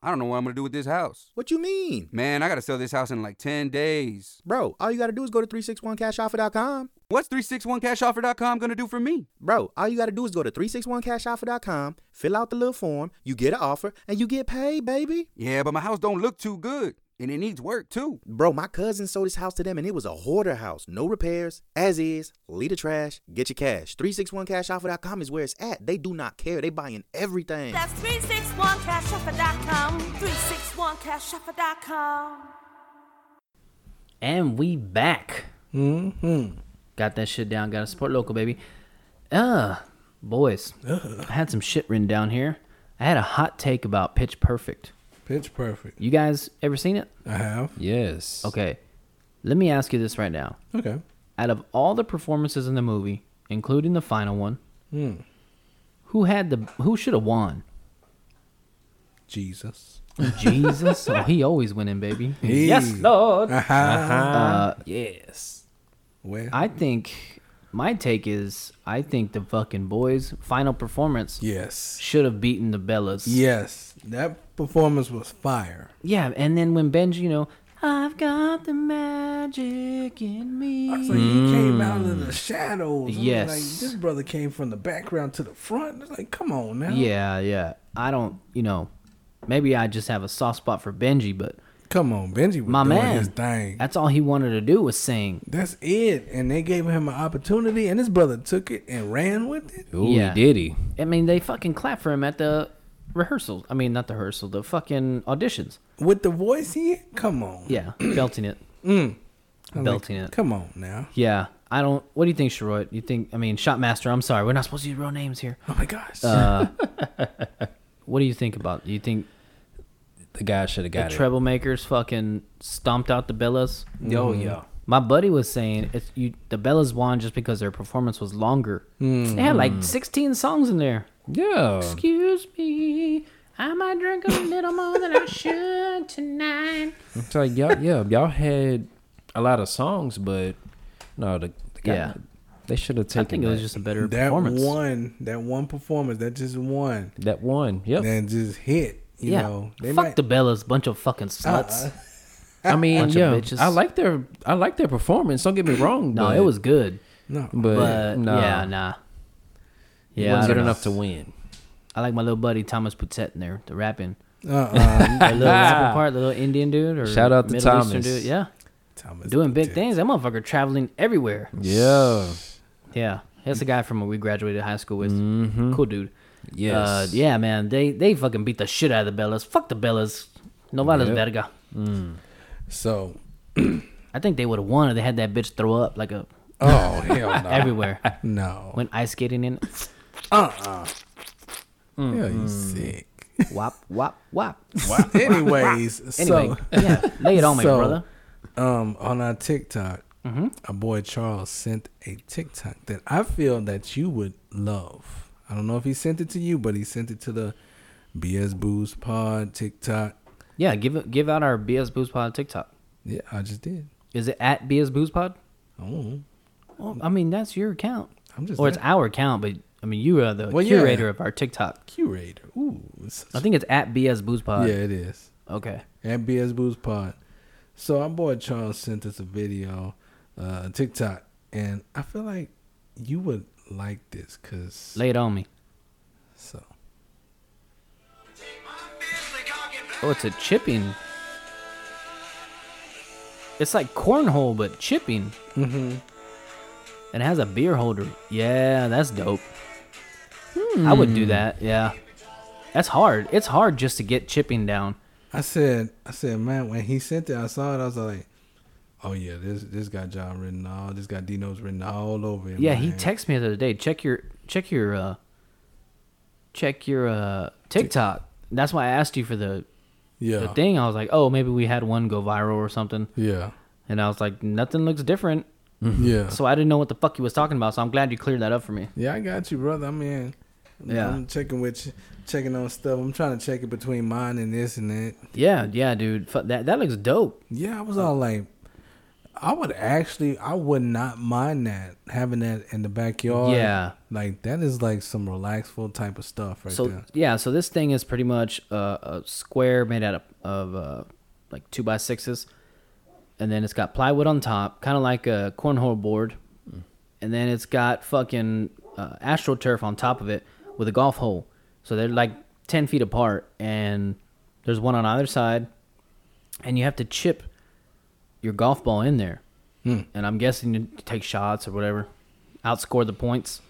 I don't know what I'm gonna do with this house. What you mean? Man, I gotta sell this house in like 10 days. Bro, all you gotta do is go to 361cashoffer.com. What's 361cashoffer.com gonna do for me? Bro, all you gotta do is go to 361cashoffer.com, fill out the little form, you get an offer, and you get paid, baby. Yeah, but my house don't look too good, and it needs work too. Bro, my cousin sold his house to them and it was a hoarder house. No repairs, as is, leave the trash, get your cash. 361cashoffer.com is where it's at. They do not care. They buying everything. That's 361cashoffer.com. 361cashoffer.com. And we back. Mm-hmm. Got that shit down. Got to support local, baby. Uh, boys, I had some shit written down here. I had a hot take about Pitch Perfect. Pitch perfect. You guys ever seen it? I have. Yes. Okay. Let me ask you this right now. Okay. Out of all the performances in the movie, including the final one, Hmm. who had the who should have won? Jesus. Jesus. oh, he always winning, baby. He- Yes, Lord. Uh-huh. Uh, Yes. Well, I think my take is I think the fucking boys' final performance yes. should have beaten the Bellas. Yes. That performance was fire. Yeah, and then when Benji, you know, I've got the magic in me. I was like, he came out of the mm. shadows. I was Yes. Like, this brother came from the background to the front. It's like, come on now. yeah, yeah. I don't, you know, maybe I just have a soft spot for Benji, but Come on. Benji was my doing man, his thing. that's all he wanted to do was sing. That's it. And they gave him an opportunity, and his brother took it and ran with it. Ooh, Yeah. did he? I mean, they fucking clapped for him at the rehearsals. I mean, not the rehearsal, the fucking auditions. With the voice he? Come on. Yeah, belting it. Mm. I'm like, Belting it. Come on now. Yeah, I don't. What do you think, Sherrod? You think? I mean, Shotmaster. I'm sorry, we're not supposed to use real names here. Oh my gosh. Uh, what do you think about? Do you think The guy should have the got it. Treblemakers fucking stomped out the Bellas? Oh mm-hmm. yeah. My buddy was saying it's you. The Bellas won just because their performance was longer. Mm. They had like mm. 16 songs in there. Yeah. Excuse me, I might drink a little more than I should tonight. It's like y'all, yeah, y'all had a lot of songs, but no, the, the guy, Yeah. they should have taken. I taken think it was that. just a better that performance. one, that one performance, that just one, that one. Yep. that just hit. You yeah, know, fuck might, the Bellas, bunch of fucking uh, uh, sluts. Uh-uh. I mean, Bunch yeah. I like their I like their performance. Don't get me wrong. No, but, it was good, No, but, but no, yeah, nah. it Yeah, wasn't good enough to win. I like my little buddy Thomas Putet in there, the rapping, uh-uh. the little rapper part, the little Indian dude, or Shout out to Middle Eastern Thomas. dude. Yeah, Thomas doing big Putet. things. That motherfucker traveling everywhere. Yeah. Yeah, that's the guy from where we graduated high school with. Mm-hmm. Cool dude. Yes. Uh, yeah, man. They they fucking beat the shit out of the Bellas. Fuck the Bellas. No vales Yep. verga. So, I think they would have won if they had that bitch throw up like a oh hell no, everywhere. no, Went ice skating in. uh-uh. Hell, you sick. Wop wop wop. Anyways, Anyway, so yeah, lay it on me, brother. um, on our TikTok, Mm-hmm. our boy Charles sent a TikTok that I feel that you would love. I don't know if he sent it to you, but he sent it to the BS Booze Pod TikTok. Yeah, give give out our BS Booze Pod TikTok. Yeah, I just did. Is it at BS Booze Pod? Oh, Well, I mean that's your account, I'm just or it's our account, but I mean you are the Well, yeah. curator of our TikTok. curator. Ooh, I think it's at BS Booze Pod. yeah, it is. Okay. at BS Booze Pod. So our boy Charles sent us a video, uh, TikTok, and I feel like you would like this because Lay it on me. so Oh, it's a chipping. It's like cornhole, but chipping. mm-hmm. And it has a beer holder. Yeah, that's dope. I would do that. Yeah. That's hard. It's hard just to get chipping down. I said, I said, man, when he sent it, I saw it. I was like, oh yeah, this this got John written all, this got Dino's written all over him. Yeah, he texted me the other day. Check your check your uh check your uh TikTok. That's why I asked you for the yeah, the thing. I was like, "Oh, maybe we had one go viral or something." yeah, And I was like, "Nothing looks different." yeah. So I didn't know what the fuck he was talking about. So I'm glad you cleared that up for me. Yeah, I got you, brother. I mean, Yeah. I'm checking with, checking on stuff. I'm trying to check it between mine and this and that. Yeah, yeah, dude. That that looks dope. Yeah, I was all like, I would actually, I would not mind that having that in the backyard. Yeah. like that is like some relaxful type of stuff right so there. yeah, so this thing is pretty much a, a square made out of, of uh, like two by sixes, and then it's got plywood on top, kind of like a cornhole board, and then it's got fucking uh, astroturf on top of it with a golf hole. So they're like ten feet apart, and there's one on either side, and you have to chip your golf ball in there, Hmm. and I'm guessing you take shots or whatever, outscore the points.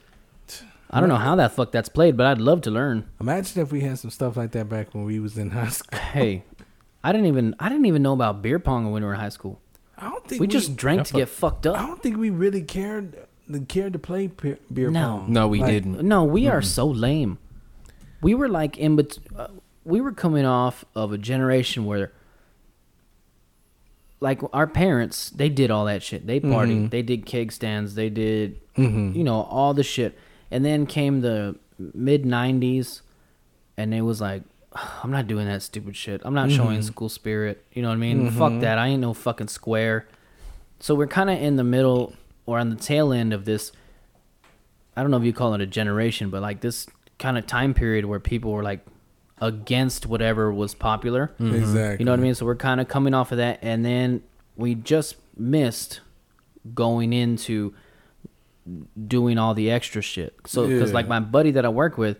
I don't know how that fuck that's played, but I'd love to learn. Imagine if we had some stuff like that back when we was in high school. Hey, I didn't even I didn't even know about beer pong when we were in high school. I don't think We just drank to get fucked up. I don't think we really cared cared to play beer No. pong. No, we Like, didn't. No, we are so lame. We were like in bet- uh, we were coming off of a generation where like our parents, they did all that shit. They mm-hmm. partied, they did keg stands, they did mm-hmm. you know, all the shit. And then came the mid 90s and it was like I'm not doing that stupid shit. I'm not mm-hmm. showing school spirit. You know what I mean? Fuck that. I ain't no fucking square. So we're kind of in the middle or on the tail end of this. I don't know if you call it a generation, but like this kind of time period where people were like against whatever was popular. Exactly. You know what I mean? So we're kind of coming off of that, and then we just missed going into doing all the extra shit. So because Yeah. like my buddy that I work with,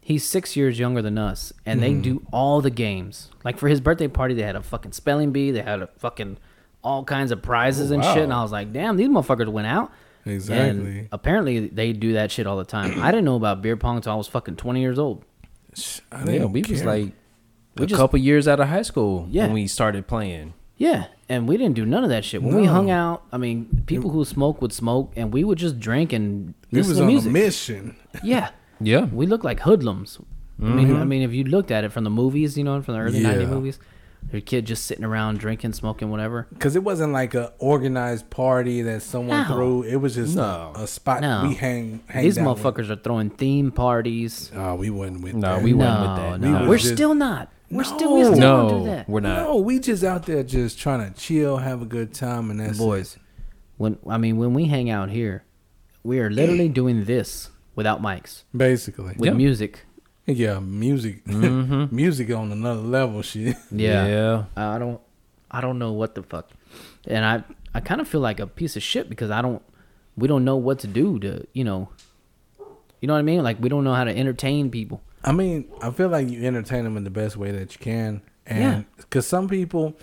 he's six years younger than us, and Mm-hmm. they do all the games. Like for his birthday party, they had a fucking spelling bee. They had a fucking all kinds of prizes and shit. And I was like, damn, these motherfuckers went out. Exactly. And apparently they do that shit all the time. I didn't know about beer pong until I was fucking twenty years old. I Yeah, we was like We a just- couple years out of high school Yeah. when we started playing. Yeah, and we didn't do none of that shit. When we hung out, I mean, people who smoke would smoke, and we would just drink and listen was to on music. a mission. Yeah, Yeah. we looked like hoodlums. I mean, mm-hmm. I mean, if you looked at it from the movies, you know, from the early '90s movies, your kid just sitting around drinking, smoking, whatever. Because it wasn't like a organized party that someone No. threw. It was just No. a, a spot No. we hang. hang These out with. motherfuckers are throwing theme parties. Oh, we wasn't with No, that. we no, wasn't with that. no, We we're just- still not. We're still, we No. still No, don't that. we're not. No, we just out there just trying to chill, have a good time, and that's boys. it. When I mean, when we hang out here, we are literally doing this without mics, Basically, with Yeah. music. Yeah, music, mm-hmm. music on another level. Shit. Yeah. Yeah. I don't I don't know what the fuck. And I I kind of feel like a piece of shit because I don't we don't know what to do to, you know, you know what I mean? Like we don't know how to entertain people. I mean, I feel like you entertain them in the best way that you can, Yeah. and because some people,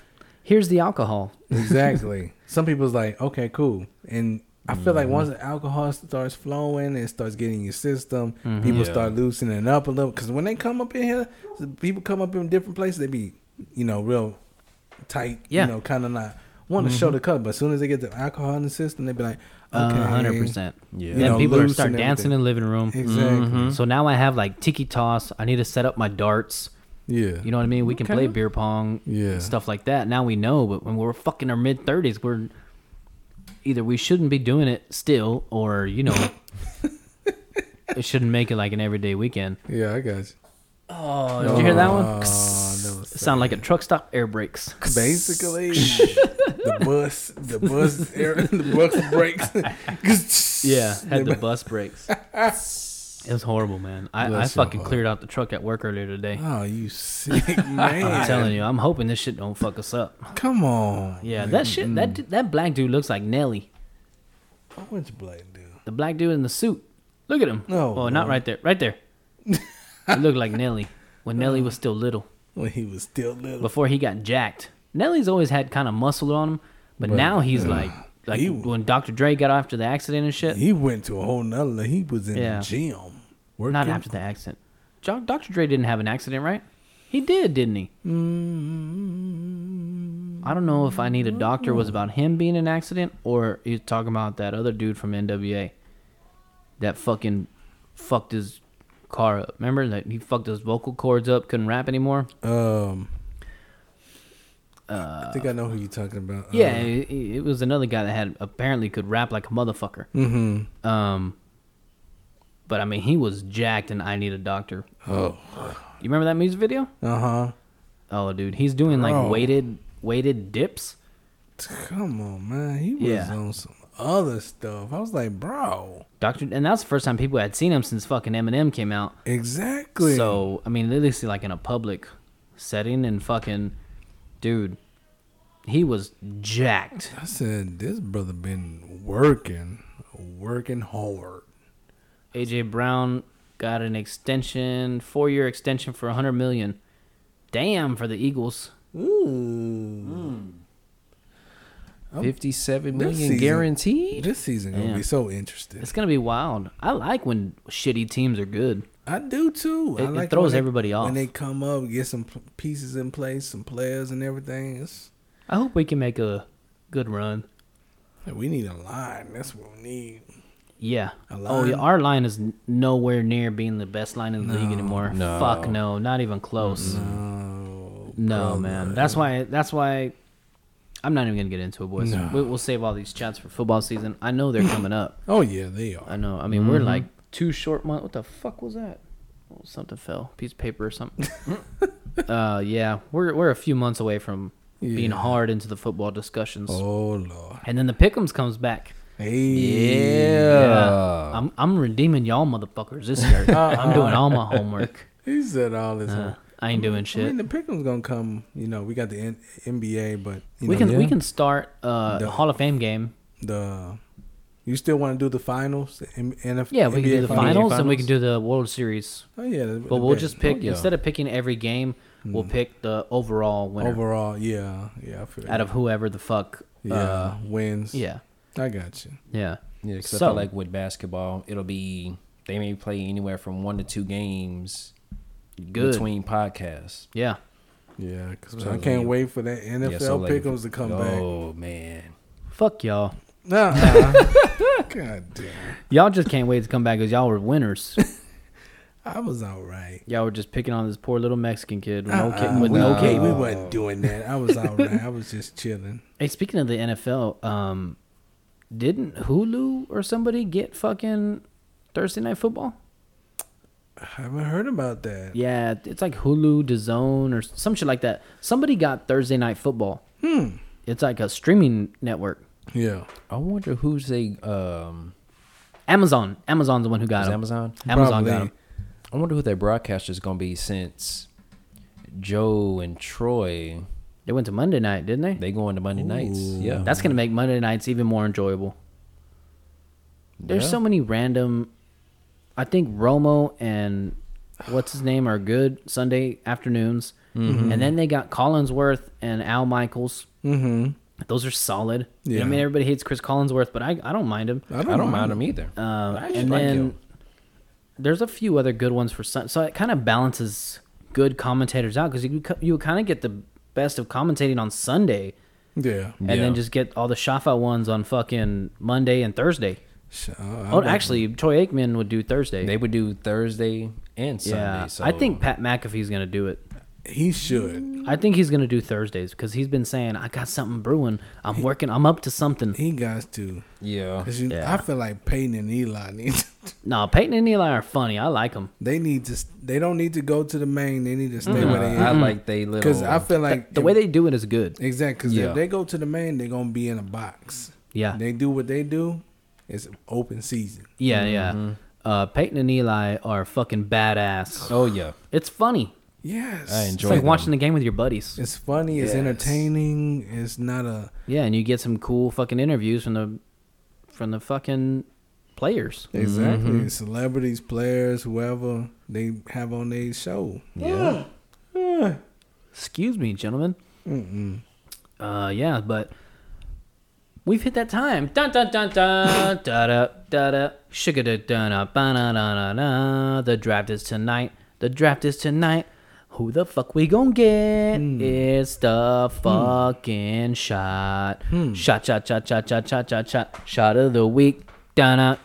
Here's the alcohol. exactly, some people's like, okay, cool, and I feel like Mm-hmm. once the alcohol starts flowing and starts getting your system, Mm-hmm. people Yeah. start loosening up a little. Because when they come up in here, people come up in different places, they be, you know, real tight, Yeah. Mm-hmm. you know, kind of not want to show the color. But as soon as they get the alcohol in the system, they be like, okay, Uh, hundred percent. Yeah. You Then know, people are start dancing everything. in the living room. Exactly. So now I have like tiki toss. I need to set up my darts. Yeah. You know what I mean? We can play beer pong, Yeah. stuff like that. Now we know, but when we're fucking our mid thirties, we're either we shouldn't be doing it still, or you know, it shouldn't make it like an everyday weekend. Yeah, I got you. Oh, did you hear that one? Oh, that sounded like a truck stop air brakes. basically the bus, the bus, air, the bus brakes. Yeah, had the bus brakes. It was horrible, man. I, I fucking heart. cleared out the truck at work earlier today. Oh, you sick man! I'm telling you, I'm hoping this shit don't fuck us up. Come on. Yeah, that shit, that mm. that black dude looks like Nelly. Oh, which black dude? The black dude in the suit. Look at him. No, oh, not right there. Right there. he looked like Nelly when Nelly was still little. When he was still little. Before he got jacked. Nelly's always had kind of muscle on him, but, But, now he's like like he- when Dr. Dre got after the accident and shit. He went to a whole nother. He was in Yeah. the gym. Working. not after the accident. Dr. Dre didn't have an accident, right? He did, didn't he? Mm, I don't know if I Need a Doctor was about him being in an accident or he's talking about that other dude from NWA that fucking fucked his car up. Remember that he fucked his vocal cords up, couldn't rap anymore? Um. I think I know who you're talking about. Uh, Uh, Yeah, it, it was another guy that had apparently could rap like a motherfucker. Mm-hmm. Um, but I mean, he was jacked, and I need a doctor. Oh. You remember that music video? Uh huh. Oh, dude, he's doing like Bro. weighted weighted dips. Come on, man. He was Yeah. on some other stuff. I was like, bro. Doctor, and that's the first time people had seen him since fucking Eminem came out. Exactly. So I mean, least like in a public setting, and fucking, dude, he was jacked. I said, this brother been working, working hard. AJ Brown got an extension, four year extension for a hundred million. Damn for the Eagles. Ooh. Mm. Fifty-seven This season- guaranteed. This season gonna be so interesting. It's gonna be wild. I like when shitty teams are good. I do too. It- I it throws when they- everybody off. when they come up, get some pieces in place, some players and everything. It's, I hope we can make a good run. we need a line. That's what we need. Yeah. A Oh, yeah. Our line is nowhere near being the best line in the league anymore. No. Fuck no, not even close. No, No, brother. man. That's why. That's why. I'm not even gonna get into it, boys. No. We, we'll save all these chats for football season. I know they're coming up. Oh yeah, they are. I know. I mean, we're mm-hmm. like two short months. What the fuck was that? Oh, something fell. Piece of paper or something. uh, yeah, we're we're a few months away from being hard into the football discussions, Oh lord. and then the Pickums comes back. Hey. Yeah, I'm I'm redeeming y'all motherfuckers this year. I'm doing all my homework. He said all this. Uh, I ain't doing I mean, shit. the Pickham's gonna come. You know, we got the N- NBA, but you We know, can we can start uh, The- the Hall of Fame game. the. You still want to do the finals? The M- NF- Yeah, we can do the finals, and we can do the World Series. Oh yeah, the- But the we'll best. just pick Oh, yeah. instead of picking every game, we'll pick the overall winner overall. Yeah, yeah. I feel out of whoever the fuck. yeah Uh, wins. yeah, I got you. yeah. Yeah, because I So- feel like with basketball, it'll be they may play anywhere from one to two games Good. between podcasts. Yeah. Yeah, because So I can't you- wait for that NFL Yeah, so, like, Pickham's to come back. Oh man, Fuck y'all. Nah. God damn. Y'all just can't wait to come back because y'all were winners. I was all right. y'all were just picking on this poor little Mexican kid with no, Uh-uh, ki- with we, no we, cable. we wasn't doing that. I was all right. I was just chilling. Hey, speaking of the NFL, um, didn't Hulu or somebody get fucking Thursday night football? I haven't heard about that. Yeah, it's like Hulu, DAZN, or some shit like that. Somebody got Thursday night football. Hmm. It's like a streaming network. Yeah. I wonder who's they um Amazon. Amazon's the one who got is it. Amazon. Amazon Probably. got him. I wonder who their broadcaster is gonna be since Joe and Troy They went to Monday night, didn't they? They go into Monday nights. Yeah. That's gonna make Monday nights even more enjoyable. There's Yeah. so many random. I think Romo and what's his name are good Sunday afternoons, Mm-hmm. and then they got Collinsworth and Al Michaels. Mm-hmm. Those are solid. You know, I mean, everybody hates Chris Collinsworth, but I I don't mind him. I I don't mind him either. Uh, I actually and like then him. there's a few other good ones for Sun. So it kind of balances good commentators out because you you kind of get the best of commentating on Sunday, Yeah. and Yeah. then just get all the Shafa ones on fucking Monday and Thursday. So, Oh, like- actually, Troy Aikman would do Thursday. They would do Thursday and Sunday. yeah, so I think Pat McAfee's gonna do it. He should. I think he's gonna do Thursdays because he's been saying I got something brewing. I'm working. I'm up to something. He got to. Yeah. 'Cause you, Yeah. I feel like Peyton and Eli need. No, Peyton and Eli are funny. I like them. they need to. They don't need to go to the main. They need to stay Uh, where they I like they little. Because I feel like the way they do it is good. exactly. Because Yeah. if they go to the main, they're gonna be in a box. Yeah, They do what they do. It's open season. yeah, yeah. Uh, Peyton and Eli are fucking badass. Oh yeah. It's funny. Yes, I enjoy It's enjoy like them. watching the game with your buddies. It's funny. It's Yes. entertaining. It's not a. Yeah, and you get some cool fucking interviews from the from the fucking players. Exactly. Mm-hmm. Celebrities, players, whoever they have on their show. Yeah. Excuse me, gentlemen. Mm-mm. Uh, yeah, but we've hit that time. Dun dun dun dun da da da da. Sugar da da da ba na na na na. The draft is tonight. The draft is tonight. Who the fuck we gon' get? Hmm. It's the hmm. fucking shot. Hmm. Shot, shot, shot, shot, shot, shot, shot, shot. Shot of the week. Dun.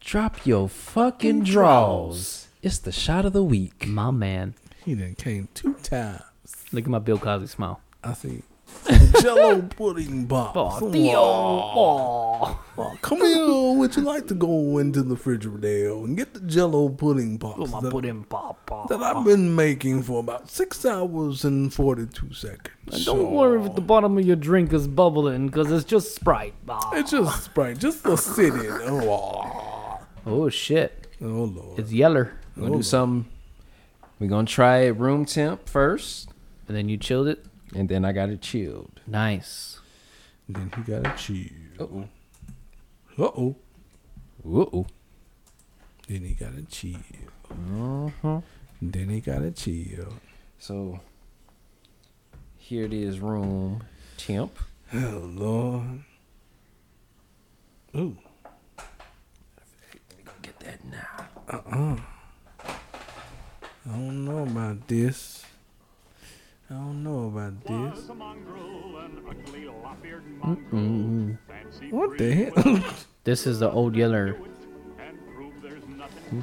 Drop your fucking draws. It's the shot of the week. My man. He done came two times. Look at my Bill Cosby smile. I see. Jello pudding box. Oh, Theo. Oh. Oh, come here. Would you like to go into the refrigerator and get the Jello pudding box Oh, that, pudding papa. that I've been making for about six hours and forty-two seconds? And don't worry if the bottom of your drink is bubbling, because it's just Sprite. Ah. It's just Sprite, just a in. Oh, Oh, shit. oh Lord. It's yeller. We're gonna do some. We're gonna try it room temp first, And then you chilled it? And then I got it chilled. Nice. Then he got it chilled. Uh-oh. Uh oh. Uh-oh. Then he got it chilled. Uh-huh. Then he got it chilled. So here it is, room temp. Oh Lord. Ooh. Let me go get that now. Uh-uh. I don't know about this. I don't know about this. What the hell? This is the old yeller.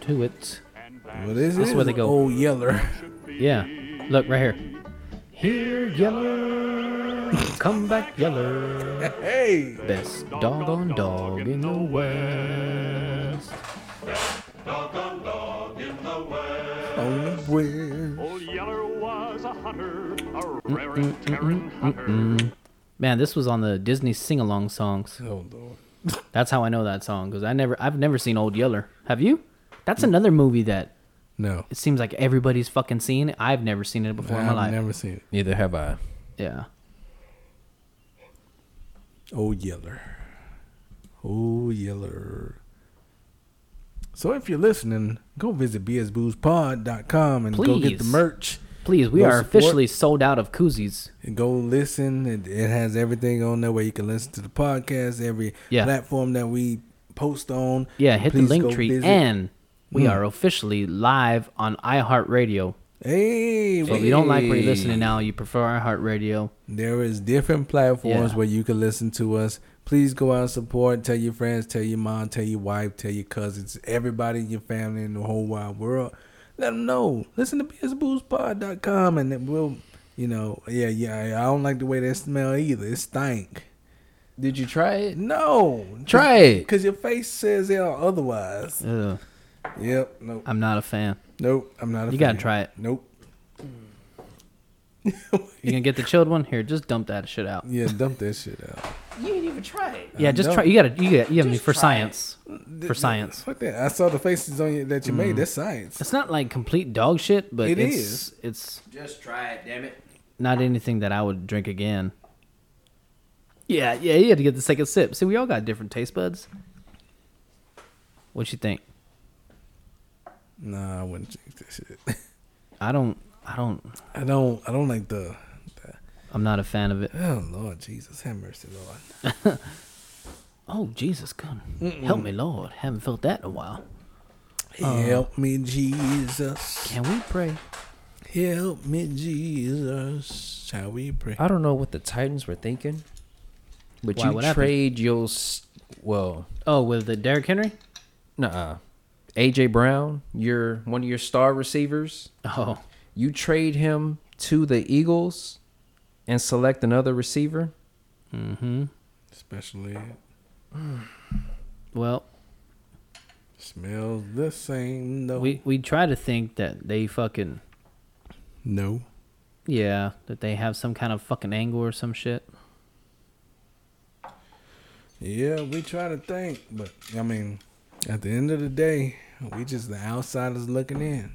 To it. well, this, This is is where they go. Old Yeller. Yeah. Look right here. Here, yeller. Come back, yeller. Hey. Best doggone dog in the West. Dog On dog in the bridge. Old Yeller was a hunter, a rare and tearing hunter. Man, this was on the Disney sing-along songs. Oh Lord. That's how I know that song because I never, I've never seen Old Yeller. Have you? That's another movie that No. it seems like everybody's fucking seen it. I've never seen it before in my I've life. never seen it. Neither have I. Yeah. Old Yeller. Old Yeller. So if you're listening, go visit bsboozepod.com and go get the merch. Please, we Go are support. officially sold out of koozies. and go listen. It, it has everything on there where you can listen to the podcast, every Yeah. platform that we post on. Yeah, hit Please the link tree, visit. and we Mm. are officially live on iHeartRadio. Hey, So if you don't like where you're listening now, you prefer iHeartRadio. there is different platforms Yeah. where you can listen to us. Please go out and support. Tell your friends, tell your mom, tell your wife, tell your cousins, everybody in your family in the whole wide world. Let them know. Listen to bsboozepod.com and then we'll, you know, yeah, yeah. I don't like the way that smell either. It stank. Did you try it? No, Try it. Because your face says it otherwise. Ugh, Yep. Nope. I'm not a fan. Nope. I'm not a You gotta try it. Nope. You gonna get the chilled one? Here, just dump that shit out. Yeah, dump that shit out. You didn't even try it. Yeah, just know. try. You gotta, you gotta, you have me for science. For science. Fuck that. I saw the faces on you that you Mm. made. That's science. It's not like complete dog shit, but It it's, is. It's Just try it, damn it. not anything that I would drink again. Yeah, yeah, you had to get the second sip. See, we all got different taste buds. What you think? Nah, I wouldn't drink this shit. I don't. I don't. I don't. I don't like the. I'm not a fan of it. Oh Lord Jesus, have mercy, Lord. Oh Jesus, God, help me, Lord. Haven't felt that in a while. Uh, help me, Jesus. Can we pray? Help me, Jesus. Shall we pray? I don't know what the Titans were thinking, but Why, you what happened? trade your well, Oh, with the Derrick Henry? nah, AJ Brown, your one of your star receivers. Oh, You trade him to the Eagles and select another receiver. mm-hmm. Especially Well, smells the same though. we we try to think that they fucking no. yeah that they have some kind of fucking angle or some shit. Yeah, we try to think, but I mean, at the end of the day, we just the outsiders looking in.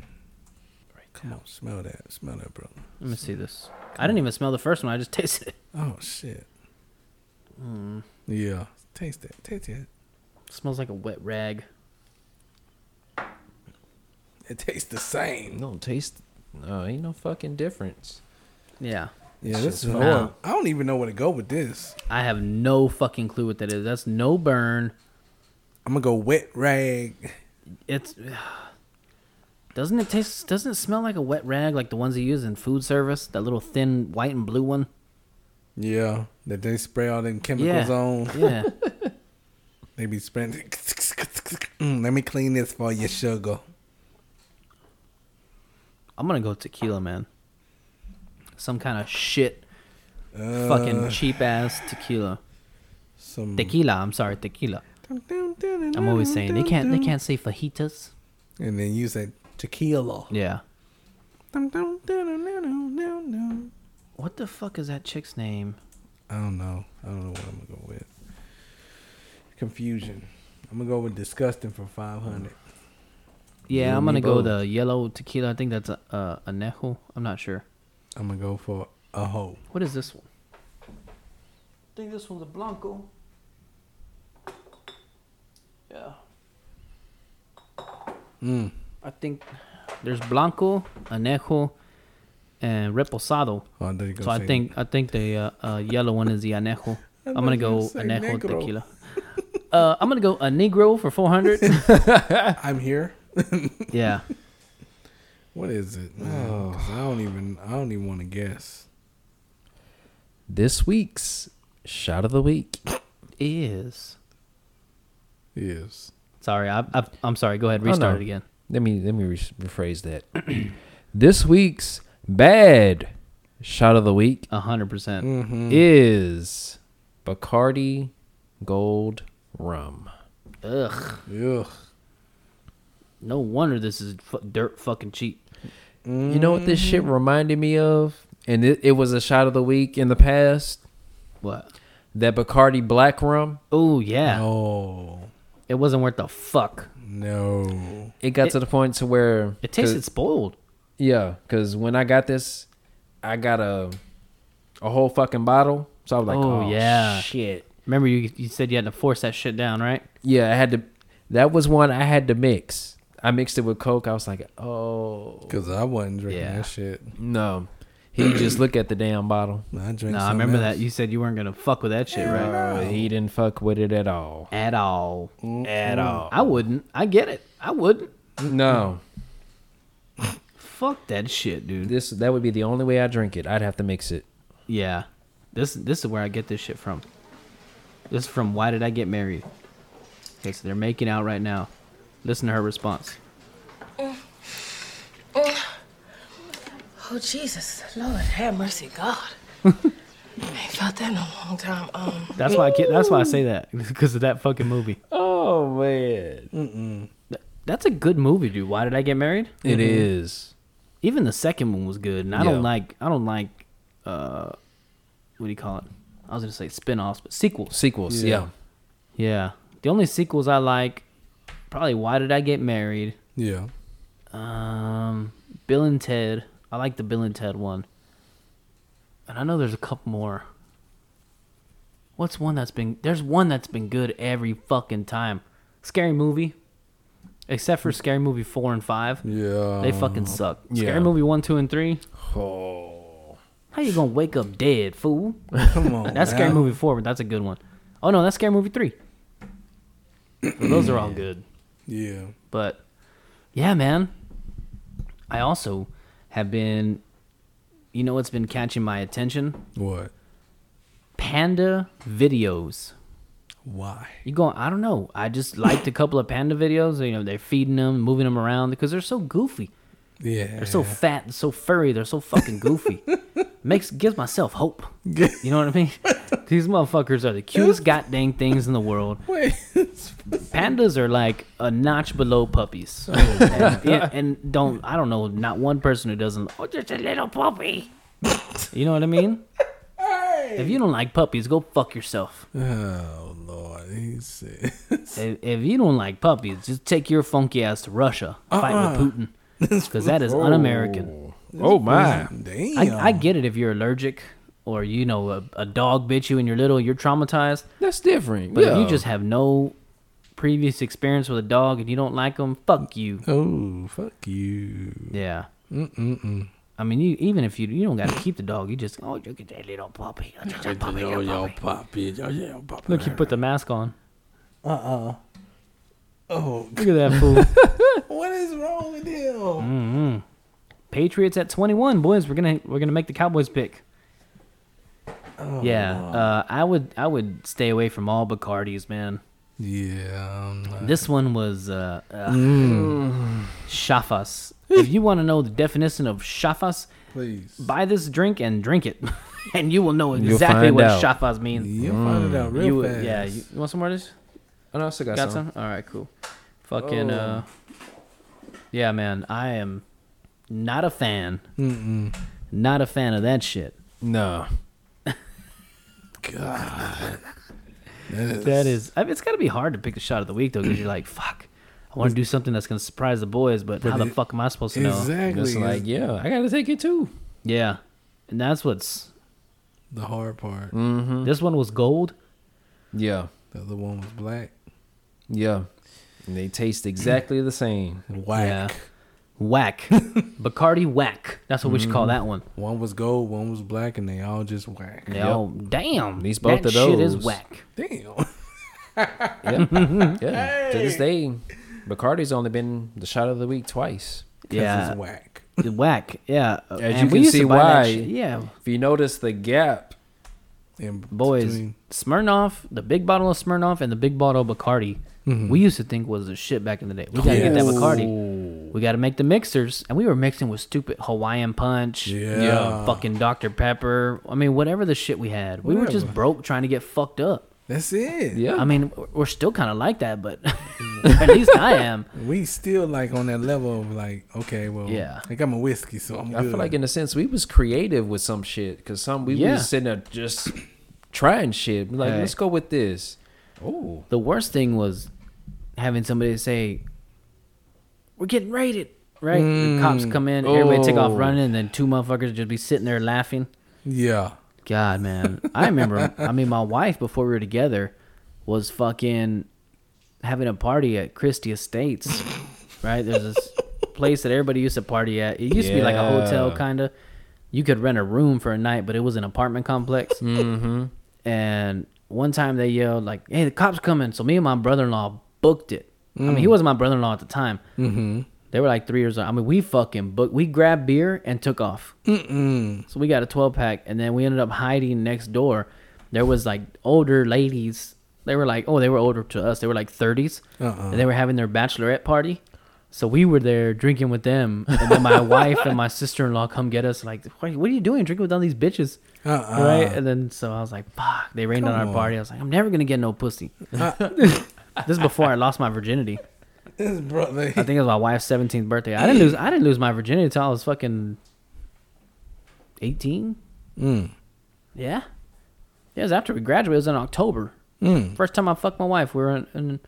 Come on, smell that, smell that, bro. Let me see this. I didn't even smell the first one. I just tasted it. Oh shit. Mm. Yeah, taste that, taste it. smells like a wet rag. It tastes the same. No taste. No, ain't no fucking difference. Yeah, Yeah, this is just- I don't even know where to go with this. I have no fucking clue what that is. That's no burn. I'm gonna go wet rag. It's doesn't it taste? Doesn't it smell like a wet rag, like the ones they use in food service? That little thin white and blue one. Yeah, that they spray all them chemicals Yeah. on. Yeah. They be spraying. Mm, let me clean this for you, sugar. I'm gonna go tequila, man. Some kind of shit, Uh, fucking cheap ass tequila. some. Tequila. I'm sorry, tequila. I'm always saying they can't. They can't say fajitas. And then you say tequila. Yeah. What the fuck is that chick's name? I don't know. I don't know what I'm gonna go with. Confusion. I'm gonna go with disgusting for five hundred. Yeah, You I'm gonna go both. the yellow tequila. I think that's a a anejo. I'm not sure. I'm gonna go for a hoe. What is this one? I think this one's a blanco. Yeah. Mm. I think there's blanco, anejo, and reposado. Oh, there you go. So I think I think the uh, uh, yellow one is the anejo. I'm gonna go anejo negro. tequila. Uh, I'm gonna go a negro for 400. I'm here. yeah. What is it? Man? 'Cause I don't even. I don't even want to guess. This week's shot of the week. Is. Is Sorry, I, I, I'm sorry. Go ahead, Oh, no. restart it again. Let me let me re- rephrase that. this week's bad shot of the week A hundred percent. Mm-hmm. is Bacardi Gold Rum. Ugh. Ugh. No wonder this is fu- dirt fucking cheap. You know what this shit reminded me of? And it, it was a shot of the week in the past. What? That Bacardi Black Rum. Oh yeah. Oh It wasn't worth the fuck. no. It got It- to the point to where It tasted spoiled. Yeah, because when I got this, I got a a whole fucking bottle. So I was like, Oh, oh, yeah. shit. Remember you you said you had to force that shit down, right? Yeah, I had to. That was one I had to mix. I mixed it with Coke. I was like, oh Cause I wasn't drinking Yeah. that shit. no. He just look at the damn bottle. I drank. No, I something remember else. that. You said you weren't gonna fuck with that shit, right? Uh, he didn't fuck with it at all. At all. At all. I wouldn't. I get it. I wouldn't. No, Fuck that shit, dude. this that would be the only way I drink it. I'd have to mix it. Yeah. This this is where I get this shit from. This is from Why Did I Get Married? Okay, so they're making out right now. Listen to her response. Oh Jesus, Lord, have mercy, God. I ain't felt that in a long time. Um, That's why I get, that's why I say that because of that fucking movie. Oh man, That's a good movie, dude. Why did I get married? it is. Even the second one was good, and I Yeah. don't like I don't like uh what do you call it? I was gonna say spin-offs, but sequels. Sequels, Yeah. yeah. Yeah. The only sequels I like probably Why Did I Get Married? Yeah. Um Bill and Ted. I like the Bill and Ted one. and I know there's a couple more. What's one that's been? There's one that's been good every fucking time. Scary movie, except for Scary Movie four and five. Yeah. They fucking suck. yeah. Scary Movie one, two, and three. Oh, How you gonna wake up dead, fool? come on. That's Scary. Movie four, but that's a good one. Oh no, that's Scary Movie three. So those are all good. Yeah. But yeah, man. I also have been you know what's been catching my attention? What? Panda videos. Why? You go I don't know. I just liked a couple of panda videos, you know, they're feeding them, moving them around because they're so goofy. Yeah. They're so fat and so furry, they're so fucking goofy. Makes gives myself hope. You know what I mean? These motherfuckers are the cutest goddamn things in the world. Wait. pandas are like a notch below puppies. Oh, and, yeah, and don't I don't know not one person who doesn't. Oh, just a little puppy. You know what I mean? If you don't like puppies, go fuck yourself. oh Lord, he said. If, if you don't like puppies, just take your funky ass to Russia, fight Uh-uh. with Putin, because that is un-American. Oh my! Damn. I, I get it if you're allergic or you know a, a dog bit you and you're little, you're traumatized. That's different. But if you just have no previous experience with a dog and you don't like them, fuck you. Oh, fuck you. Yeah. Mm-mm-mm. I mean, you even if you you don't got to keep the dog, you just oh look at that little puppy, look at that puppy, Yo, little puppy. poppy. Yo, yo. Look, you put the mask on. Uh-uh. Oh, Look at that fool. what is wrong with him? mm-hmm. Patriots at twenty one, boys. We're gonna we're gonna make the Cowboys pick. yeah, uh, I would I would stay away from all Bacardis, man. Yeah. Not- This one was uh, uh shafas. If you want to know the definition of shafas, Please. buy this drink and drink it, and you will know exactly what out. shafas means. You'll find it out real You, fast. yeah, you, you want some more of this? oh, no, I still got, Got some. some? All right, cool. Fucking uh, yeah, man. I am not a fan. Mm-mm. Not a fan of that shit. No. God. That is, That is, I mean, it's got to be hard to pick a shot of the week though, because you're like, fuck, I want to do something that's gonna surprise the boys, but, But how the it- fuck am I supposed to know? exactly It's like, yeah, I gotta take it too. Yeah, and that's what's. the hard part. Mm-hmm. This one was gold. Yeah, The other one was black. yeah. And they taste exactly the same. Whack. Whack, Bacardi whack. That's what we should call mm-hmm. that one. One was gold, one was black, and they all just whack. They all damn. These both that of shit is those. whack. Damn. Yeah, yeah. To this day, Bacardi's only been the shot of the week twice. Yeah, It's whack. whack. Yeah, As and you can see why. Yeah, If you notice the gap, In boys, between- Smirnoff, the big bottle of Smirnoff and the big bottle of Bacardi, Mm-hmm. we used to think was the shit back in the day. We gotta get that Bacardi. We gotta make the mixers, and we were mixing with stupid Hawaiian Punch, Yeah. fucking Dr Pepper. I mean, whatever the shit we had, we were just broke trying to get fucked up. That's it. yeah. I mean, we're still kind of like that, but at least I am. We still like on that level of like, okay, well, Yeah. I got my whiskey, so I'm I good. feel like in a sense we was creative with some shit because some we Yeah. was sitting there just trying shit. Like Hey. let's go with this. Oh, The worst thing was having somebody say, "We're getting raided." Right? The cops come in, everybody take off Oh. running, and then two motherfuckers just be sitting there laughing. yeah. God, man. I remember, I mean, my wife, before we were together, was fucking having a party at Christie Estates, right? There's this place that everybody used to party at. It used to be like a hotel, kind of. You could rent a room for a night, but it was an apartment complex. mm-hmm. And one time they yelled, like, hey, the cops coming. So me and my brother in law booked it. I mean, he wasn't my brother in law at the time. Mm-hmm. They were like three years old. I mean, we fucking booked. We grabbed beer and took off. Mm-mm. So we got a 12 pack, and then we ended up hiding next door. There was like older ladies. They were like, oh, they were older to us. They were like 30s, Uh-uh. and they were having their bachelorette party. So we were there drinking with them, and then my wife and my sister in law come get us. Like, what, are you doing? Drinking with all these bitches, Uh-uh. right? And then so I was like, fuck. They rained on Come our on. party. I was like, I'm never gonna get no pussy. this is before I lost my virginity. This brother. I think it was my wife's 17th birthday. I didn't lose. I didn't lose my virginity until I was fucking 18. Mm. Yeah. Yeah, it was after we graduated. It was in October. Mm. First time I fucked my wife. We were in, in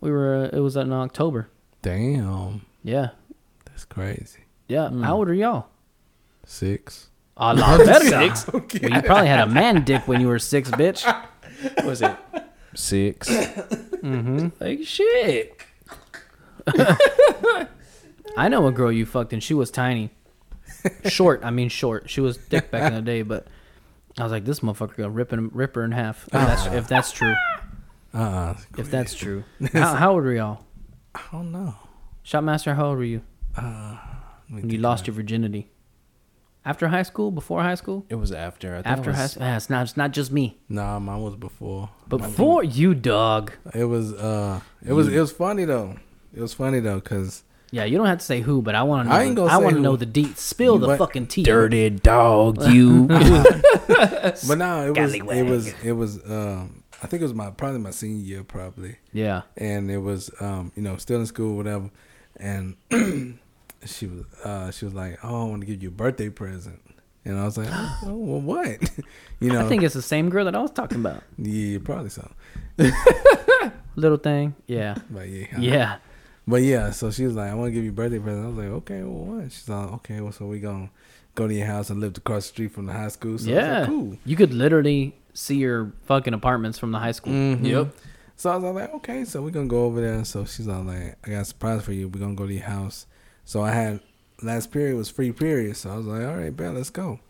we were. Uh, it was in October. Damn. Yeah. That's crazy. Yeah. How old are y'all? Six. A lot better. Well, you probably had a man dick when you were six, bitch. What was it six? mm-hmm. Like shit. I know a girl you fucked and she was tiny. Short, I mean short. She was thick back in the day, but I was like, this motherfucker gonna rip, him, rip her in half. If that's, if that's true. Uh-uh. If that's true. How, how old were y'all? I don't know. Shotmaster, how old were you? Let me When you lost about your virginity? After high school? Before high school? It was after. I After was, high school? Yeah, it's not, it's not just me. it. Nah, mine was before. Before you, dog. It was uh it was it was funny though. It was funny though cuz Yeah, you don't have to say who, but I want to know. I ain't gonna I want to know the deets. Spill the fucking tea. dirty dog. You. but no, it was it was it was um I think it was my probably my senior year probably. Yeah. and it was um you know still in school whatever and she was uh she was like oh i want to give you a birthday present and i was like oh, well what you know I think it's the same girl that I was talking about. yeah probably so Little thing. Yeah. but yeah Yeah. but yeah so she was like i want to give you a birthday present i was like okay well what she's like okay well so we gonna go to your house and lived across the street from the high school so I was like, yeah. cool You could literally see your fucking apartments from the high school. Mhm. Yep. So I was like, okay, so we're gonna go over there. So she's all like, I got a surprise for you. We're gonna go to your house. So I had last period was free period. So I was like, all right, bet, let's go.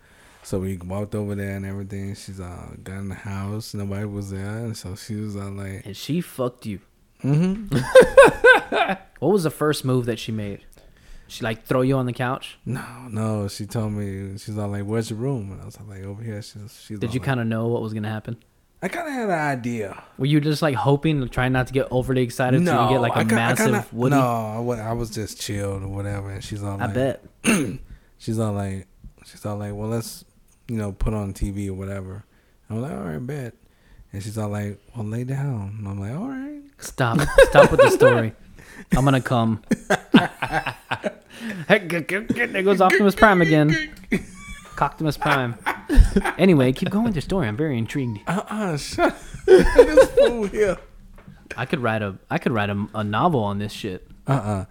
So we walked over there and everything. She's uh got in the house. Nobody was there. And so she was all like, And she fucked you. mm-hmm. What was the first move that she made? She like throw you on the couch? no, no. She told me, she's all like, where's your room? And I was like, over here. She's, she's Did you kind of know what was gonna happen? I kind of had an idea. Were you just like hoping, trying not to get overly excited so you get like a I ki- I massive kinda- woody? No, I was just chilled or whatever. And she's all I like, bet. she's all like, she's all like, well, let's, you know, put on TV or whatever. And I'm like, all right, bet. And she's all like, well, lay down. And I'm like, all right. Stop. Stop with the story. I'm gonna come. There goes Optimus Prime again. Optimus Prime. Anyway, keep going with your story. I'm very intrigued. Uh-uh, shut this fool here. I could write a I could write a, a novel on this shit. Uh-uh.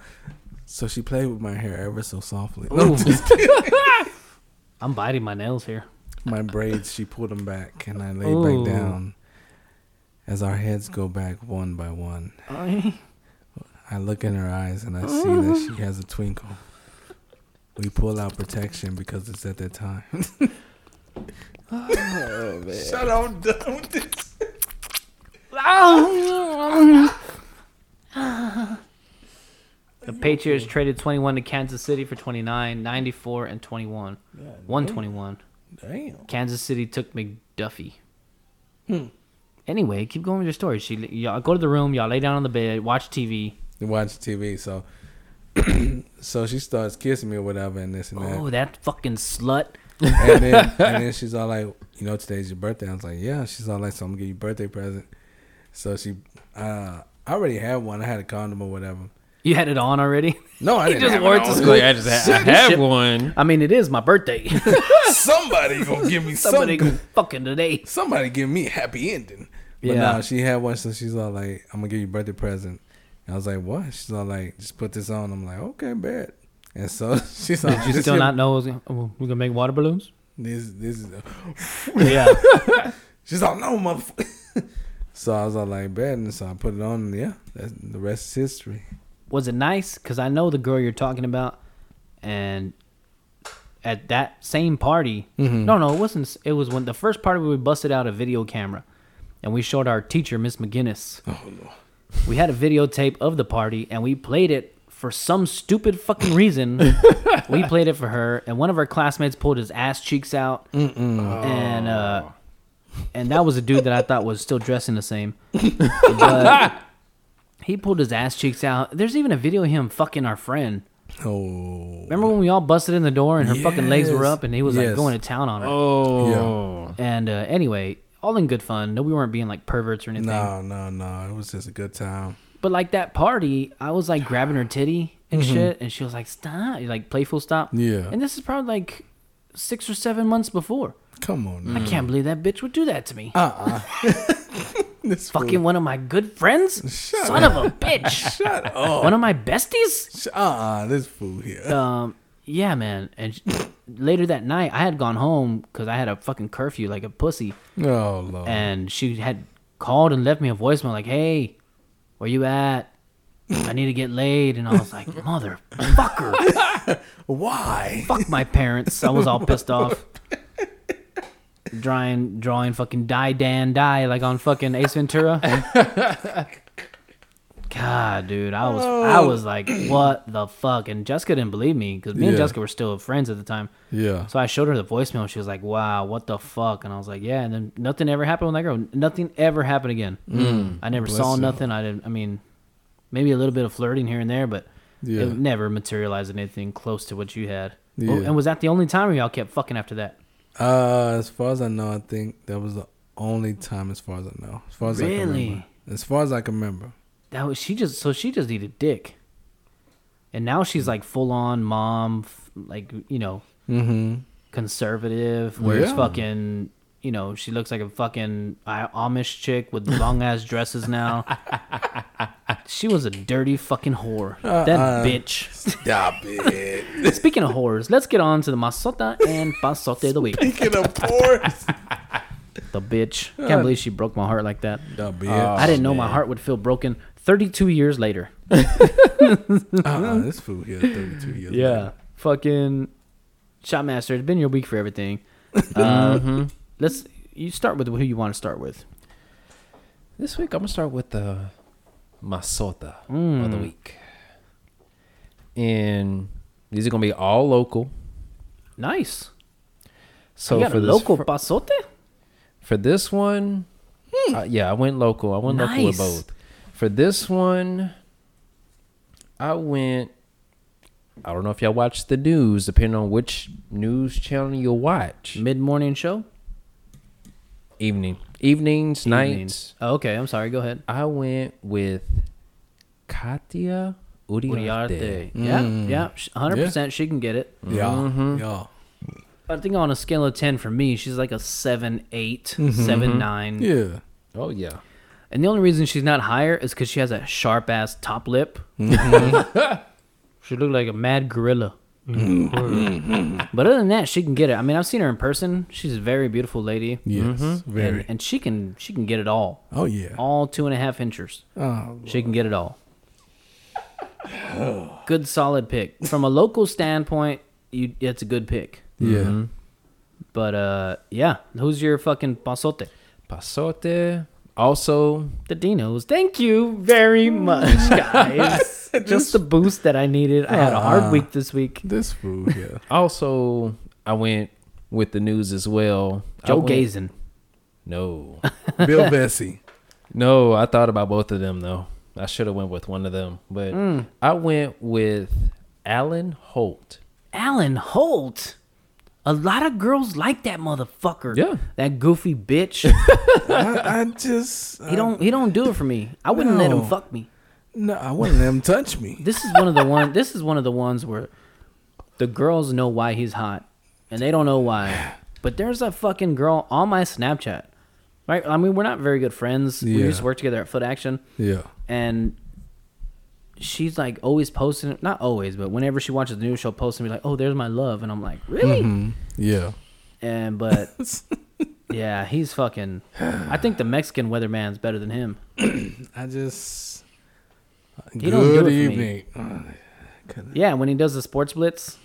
So she played with my hair ever so softly. Ooh. I'm biting my nails here. my braids, she pulled them back, and I laid Ooh. back down. As our heads go back one by one, I- I look in her eyes and I see that she has a twinkle. We pull out protection because it's at that time. Shut up, I'm done with this. The Patriots traded 21 to Kansas City for 29, 94, and 21. 121. Damn. Kansas City took McDuffie. Hmm. Anyway, keep going with your story. She, y'all go to the room, y'all lay down on the bed, watch TV. Watch TV, so so she starts kissing me or whatever, and this and that. Oh, that fucking slut. And then and then she's all like, you know, today's your birthday. I was like, yeah. She's all like, so I'm gonna give you a birthday present. So she, uh, I already had one. I had a condom or whatever. You had it on already? No, I He didn't. just have wore it it to school. Like, I just ha- I have one. I mean, it is my birthday. Somebody gonna give me Somebody something. go fucking today. Somebody give me a happy ending. But Yeah. no, she had one, so she's all like, I'm gonna give you a birthday present. And I was like, what? She's all like, just put this on. I'm like, okay, bet. And so she's like, Did you still not know oh, we're gonna make water balloons? This this is. Yeah. She's like, no motherfucker. so I was all like, bet, and so I put it on. And yeah, that's, the rest is history. was it nice? Because I know the girl you're talking about, and at that same party, Mm-hmm. no, no, it wasn't. It was when the first party we busted out a video camera, and we showed our teacher, Miss McGinnis. Oh no. We had a videotape of the party, and we played it for some stupid fucking reason. we played it for her, and one of our classmates pulled his ass cheeks out, and uh, and that was a dude that I thought was still dressing the same, but he pulled his ass cheeks out. There's even a video of him fucking our friend. Oh. Remember when we all busted in the door and her fucking legs were Yes. up, and he was like Yes. going to town on her. Oh. And uh, anyway, all in good fun. No, we weren't being like perverts or anything. No, no, no. It was just a good time. But like that party, I was like grabbing her titty and shit, and she was like, "Stop!" Like playful stop. Mm-hmm. Yeah. And this is probably like six or seven months before. Come on. I can't believe that bitch would do that to me. Uh This Fucking one of my good friends, son of a bitch. Shut up. One of my besties. Uh uh This fool here. Um, yeah, man. And sh- later that night, I had gone home because I had a fucking curfew like a pussy, Oh lord. and she had called and left me a voicemail like, "Hey, where you at? I need to get laid." And I was like, "Motherfucker, Why? fuck my parents." I was all pissed off. Drawing, drawing fucking die Dan die like on fucking Ace Ventura. God, dude, I was I was like, what the fuck? And Jessica didn't believe me because me and Jessica were still friends at the time. Yeah. So I showed her the voicemail. And she was like, "Wow, what the fuck?" And I was like, "Yeah." And then nothing ever happened with that girl. Nothing ever happened again. I never saw you. nothing. I didn't. I mean, maybe a little bit of flirting here and there, but Yeah. it never materialized in anything close to what you had. Yeah. Oh, and was that the only time y'all kept fucking after that? Uh, as far as I know, I think that was the only time, as far as I know, as far as I can Really? remember. As far as I can remember. That was she just so she just needed dick, and now she's like full on mom, f- like you know, Mm-hmm. conservative. Whereas Yeah. fucking, you know, she looks like a fucking I- Amish chick with long ass dresses now. she was a dirty fucking whore. that Uh-uh. bitch. Stop it. Speaking of whores, let's get on to the masota and pasote of the week. Speaking of ports. The bitch. Can't believe she broke my heart like that. The bitch. I didn't know my heart would feel broken 32 years later. uh-uh, this food here, thirty-two years. Yeah. Fucking Shotmaster, it's been your week for everything. Uh, Let's you start with who you want to start with. This week I'm gonna start with the masota of Mm. the week, and these are gonna be all local. Nice. So you got for a this local fir- pasote? for this one, uh, yeah, I went local. I went local with Hmm. Both. For this one, I went. I don't know if y'all watch the news, depending on which news channel you watch. Mid morning show? Evening, evenings, nights. Oh, okay, I'm sorry. Go ahead. I went with Katia Uriarte. Uriarte. Yeah, yeah. 100% she can get it. Yeah. Mm-hmm. Yeah. I think on a scale of 10 for me, she's like a 7, 8, 7, 9. Yeah. Oh yeah. And the only reason she's not higher is because she has a sharp ass top lip. Mm-hmm. she looked like a mad gorilla. Mm-hmm. but other than that, she can get it. I mean, I've seen her in person. She's a very beautiful lady. Yes. Mm-hmm. Very. And, and she can she can get it all. oh yeah. All two and a half inches. Oh, She can get it all. Good solid pick. From a local standpoint, you it's a good pick. yeah. But uh yeah, who's your fucking pasote? Pasote. Also, The Dinos. Thank you very much, guys. Just the boost that I needed. I had a hard Uh, week this week. This food here. also, I went with the news as well. I Joe went- Gazin. No, Bill Bessie. no. I thought about both of them though. I should have went with one of them, but Mm. I went with Alan Holt. Alan Holt. A lot of girls like that motherfucker. Yeah. That goofy bitch. I, I just. he don't he don't do it for me. I wouldn't let him fuck me. No, I wouldn't let him touch me. This is one of the one this is one of the ones where the girls know why he's hot and they don't know why. But there's a fucking girl on my Snapchat. Right? I mean, we're not very good friends. Yeah. We used to work together at Foot Action Yeah. and she's like always posting not always, but whenever she watches the news, she'll post and be like, "Oh, there's my love," and I'm like, "Really?" Mm-hmm. Yeah. And but yeah, he's fucking. I think the Mexican weatherman's better than him. I just. He don't do Good it for me. evening. Uh, Yeah, when he does the sports blitz,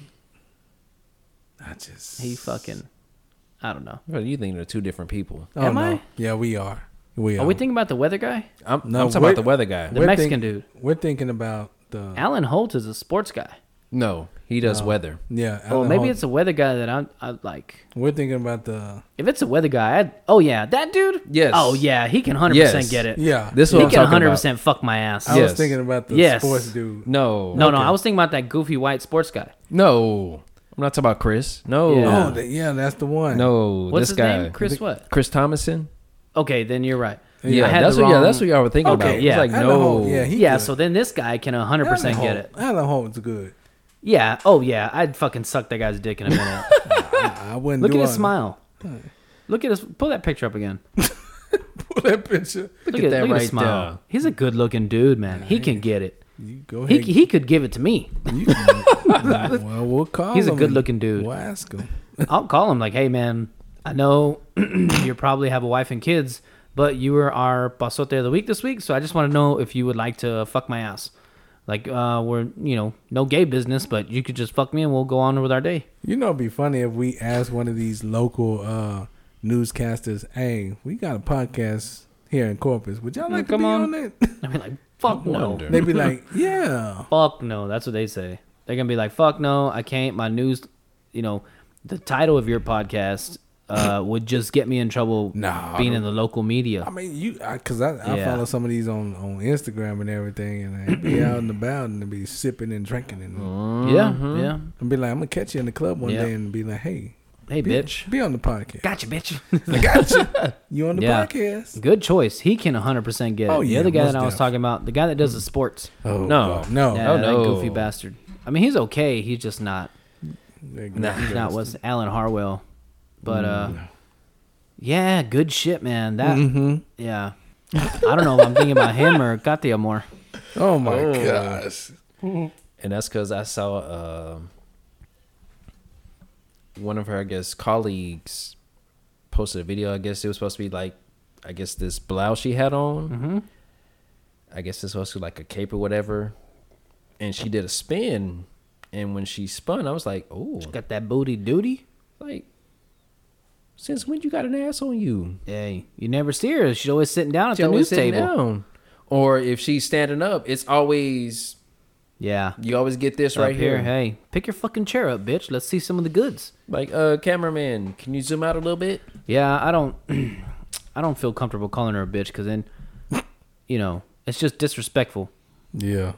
I just. he fucking. I don't know. Well, you think they're two different people? Oh, Am no. I? Yeah, we are. We are. Are we thinking about the weather guy? I'm, No, I'm talking about the weather guy. The We're Mexican think- dude. We're thinking about the. Alan Holt is a sports guy. No, he does weather. Yeah. Oh, Alan maybe Holt. it's a weather guy that I I like. We're thinking about the. If it's a weather guy, I'd, oh yeah, that dude. Yes. Oh yeah, he can hundred Yes. percent get it. Yeah. This is he I'm can talking hundred about. percent fuck my ass. I Yes. was thinking about the Yes. sports dude. No, No, no, I was thinking about that goofy white sports guy. no. I'm not talking about Chris. No, Yeah. Oh, the, yeah, that's the one. no. What's this his guy, name? Chris what? Chris Thomason. Okay, then you're right. Yeah, I had that's the what. Yeah, wrong- that's what y'all were thinking Okay, about. yeah. It's like Alan no. Holt, yeah, he yeah, good. so then this guy can hundred Alan percent get Holt- it. Alan Holt's good. Yeah. Oh yeah, I'd fucking suck that guy's dick in a minute. I, I wouldn't Look do at his all- smile. Look at his. Pull that picture up again. Pull that picture. Look, at at, that look at right his smile. there. He's a good looking dude, man. He can get it. You go He ahead. he could give it to me. you well, we'll call He's a him good-looking dude. We'll ask him. I'll call him like, hey man, I know you probably have a wife and kids, but you were our pasote of the week this week, so I just want to know if you would like to fuck my ass. Like, uh, we're you know no gay business, but you could just fuck me and we'll go on with our day. You know, it'd be funny if we asked one of these local uh, newscasters, "Hey, we got a podcast here in Corpus. Would y'all like to come be on. on it?" I mean, like, fuck no. They'd be like, "Yeah." fuck no. That's what they say. They're gonna be like, fuck no, I can't. My news, you know, the title of your podcast uh, would just get me in trouble. Nah, being in the local media. I mean, you because I, I, Yeah. follow some of these on, on Instagram and everything, and they be out and about and they be sipping and drinking and, Yeah, yeah. and be like, "I'm gonna catch you in the club one Yeah. day," and be like, "Hey, Hey, be, bitch. be on the podcast. Gotcha, bitch. I got you. You on the Yeah. podcast? Good choice. He can 100% get it. Oh, the yeah, other guy most that I was def. talking about, the guy that does the sports. Oh No. no, Yeah, Oh, that no. goofy bastard. I mean, he's okay. He's just not. Nah. He's not what's Alan Harwell. But, uh, yeah, good shit, man. That, Mm-hmm. yeah. I don't know if I'm thinking about him or Katia more. Oh my gosh. and that's because I saw um one of her, I guess, colleagues posted a video. I guess it was supposed to be like, I guess this blouse she had on. Mm-hmm. I guess it's supposed to be like a cape or whatever. And she did a spin, and when she spun, I was like, "Oh, She Got that booty duty. like since when you got an ass on you?" Hey, you never see her. She's always sitting down at She the always news sitting table. down. Or if she's standing up, it's always Yeah. you always get this Up right here. Hey, pick your fucking chair up, bitch. Let's see some of the goods. Like, uh, cameraman, can you zoom out a little bit? Yeah, I don't, I don't feel comfortable calling her a bitch because then, you know, it's just disrespectful, Yeah.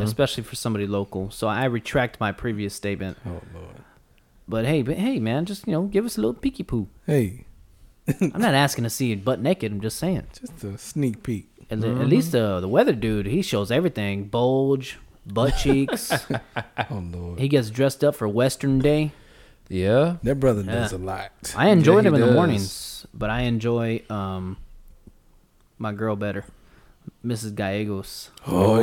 especially for somebody local. So I retract my previous statement. Oh lord. But hey, but hey, man, just you know, give us a little peeky poo. Hey, I'm not asking to see you butt naked. I'm just saying. just a sneak peek. At, le- at least the the weather dude, he shows everything: bulge, butt cheeks. Oh lord. he gets dressed up for Western Day. Yeah. That brother does Yeah. a lot. I enjoy he him in the does. mornings, but I enjoy um my girl better, Mrs. Gallegos. Oh,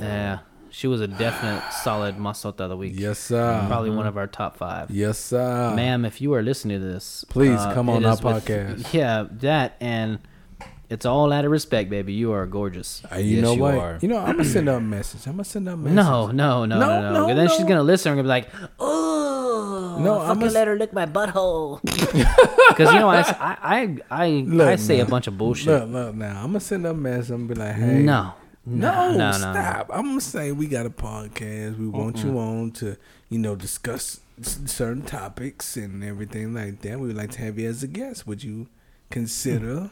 Yeah, she was a definite solid masota of the week. yes sir. probably one of our top five. Yes sir. Ma'am, if you are listening to this, Please uh, come on it our is with- podcast. yeah, that and it's all out of respect, baby. You are gorgeous. Uh, you Yes, know you what? are. You know, I'm gonna send her a message. I'm gonna send her a message. No, no, no, No, no, no. no, 'Cause then she's gonna listen and gonna be like, "Oh, No, no, I'm gonna let her lick my butthole." Because you know, I, s- I, I, I, Look, I say a bunch of bullshit. Look, look now. I'm gonna send her a message. I'm gonna be like, hey, No, No, no, no, stop. I'm gonna say we got a podcast. We want you on to, you know, discuss s- certain topics and everything like that. We would like to have you as a guest. Would you consider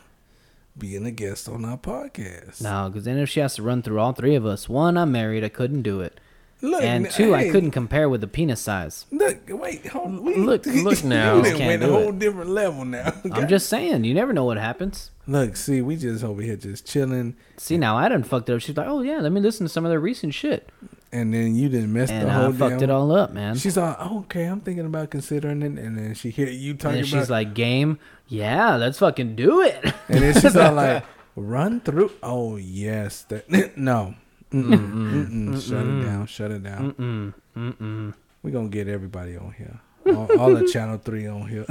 being a guest on our podcast? No, because then if she has to run through all three of us, one, I'm married, I couldn't do it, Look, and two, I hey, couldn't compare with the penis size. Look, wait, hold on. We, Look- look now. we went a whole it. different level now. I'm just saying, you never know what happens. look. See, we just over here just chilling, See, now I done fucked it up. She's like, oh yeah, let me listen to some of their recent shit, and then you didn't mess and the I whole fucked damn. it all up, man. She's like, oh, okay, I'm thinking about considering it, and then she hear you and talking about. she's like, game, yeah, let's fucking do it. And then she's all like, run through. Oh, yes. That No. Mm-mm, mm-mm, Shut it down. Shut it down. mm, mm-mm. We're going to get everybody on here. All, all the Channel 3 on here.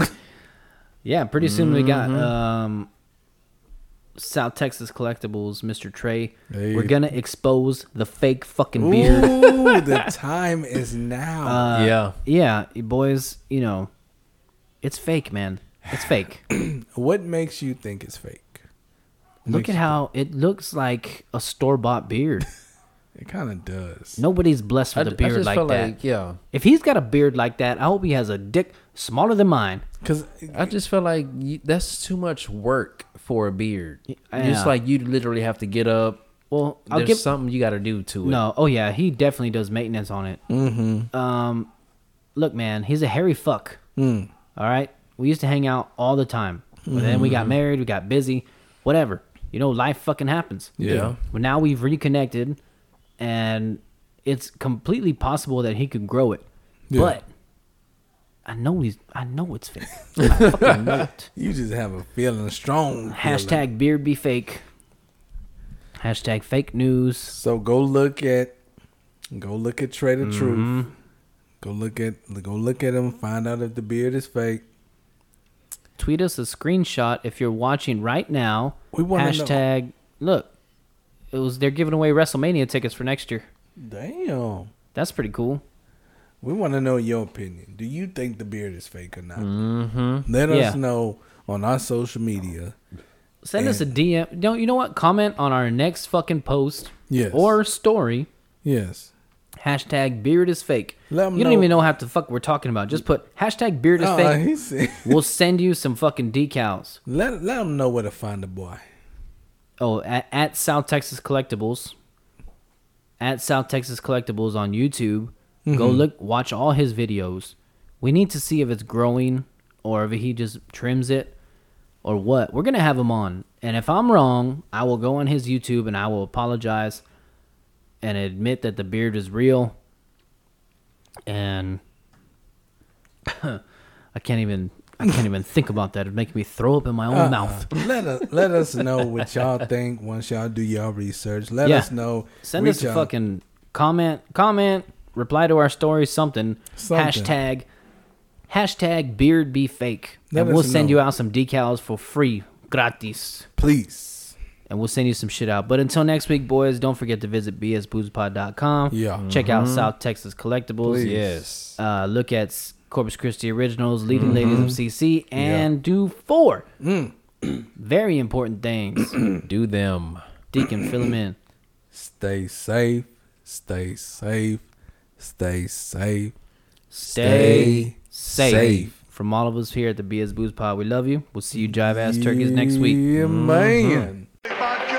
Yeah, pretty soon we got Mm-hmm. um, South Texas Collectibles, Mr. Trey. Hey. We're gonna expose the fake fucking beard. Ooh, the time is now. Uh, yeah. Yeah, you boys, you know, it's fake, man. It's fake. what makes you think it's fake? Look at you how it looks like a store bought beard. think- It kind of does. Nobody's blessed with a I beard just like felt that. like, yeah. If he's got a beard like that, I hope he has a dick smaller than mine. Because I just feel like you, that's too much work for a beard. Yeah. Just like you literally have to get up. Well, I'll There's give something you got to do to it. no. Oh yeah, he definitely does maintenance on it. mm-hmm. Um, look, man, he's a hairy fuck. Mm. All right, we used to hang out all the time. But then we got married, we got busy, whatever. You know, life fucking happens. Yeah. But now we've reconnected, and it's completely possible that he could grow it. Yeah. But I know he's. I know it's fake. Know it. You just have a feeling strong. feeling. Hashtag beard be fake. Hashtag fake news. So go look at, go look at Trader Mm-hmm. Truth. Go look at, go look at him. Find out if the beard is fake. Tweet us a screenshot if you're watching right now. We know. Hashtag look. It was they're giving away WrestleMania tickets for next year. Damn. That's pretty cool. We want to know your opinion. Do you think the beard is fake or not? Mm-hmm. Let Yeah. us know on our social media. Send us a DM. Don't you know what? Comment on our next fucking post Yes. or story. Yes. Hashtag beard is fake. Let you don't know- even know how the fuck we're talking about. Just put hashtag beard is Uh, fake. we'll send you some fucking decals. Let let them know where to find the boy. Oh, at, at South Texas Collectibles. At South Texas Collectibles on YouTube. Go Mhm. look, watch all his videos. We need to see if it's growing or if he just trims it or what. We're gonna have him on, and if I'm wrong, I will go on his YouTube and I will apologize and admit that the beard is real. And I can't even. I can't even think about that. It'd make me throw up in my own Uh-uh. mouth. Let us let us know what y'all think once y'all do y'all research. Let Yeah. us know. Send Reach us a out. fucking comment, comment, reply to our story, something. Something. Hashtag, hashtag beard be fake. Let and we'll send know. you out some decals for free, gratis. Please. And we'll send you some shit out. But until next week, boys, don't forget to visit bsboozepod.com. Yeah. Check out Mhm. South Texas Collectibles. Please. Yes. Uh, look at S- Corpus Christi Originals, Leading Ladies Mm-hmm. of CC, and do four Mm. very important things. Do them. Deacon, fill them in. Stay safe. Stay safe. Stay safe. Stay Stay safe. safe. From all of us here at the BS Booze Pod, we love you. We'll see you jive ass turkeys next week. Yeah, man. Everybody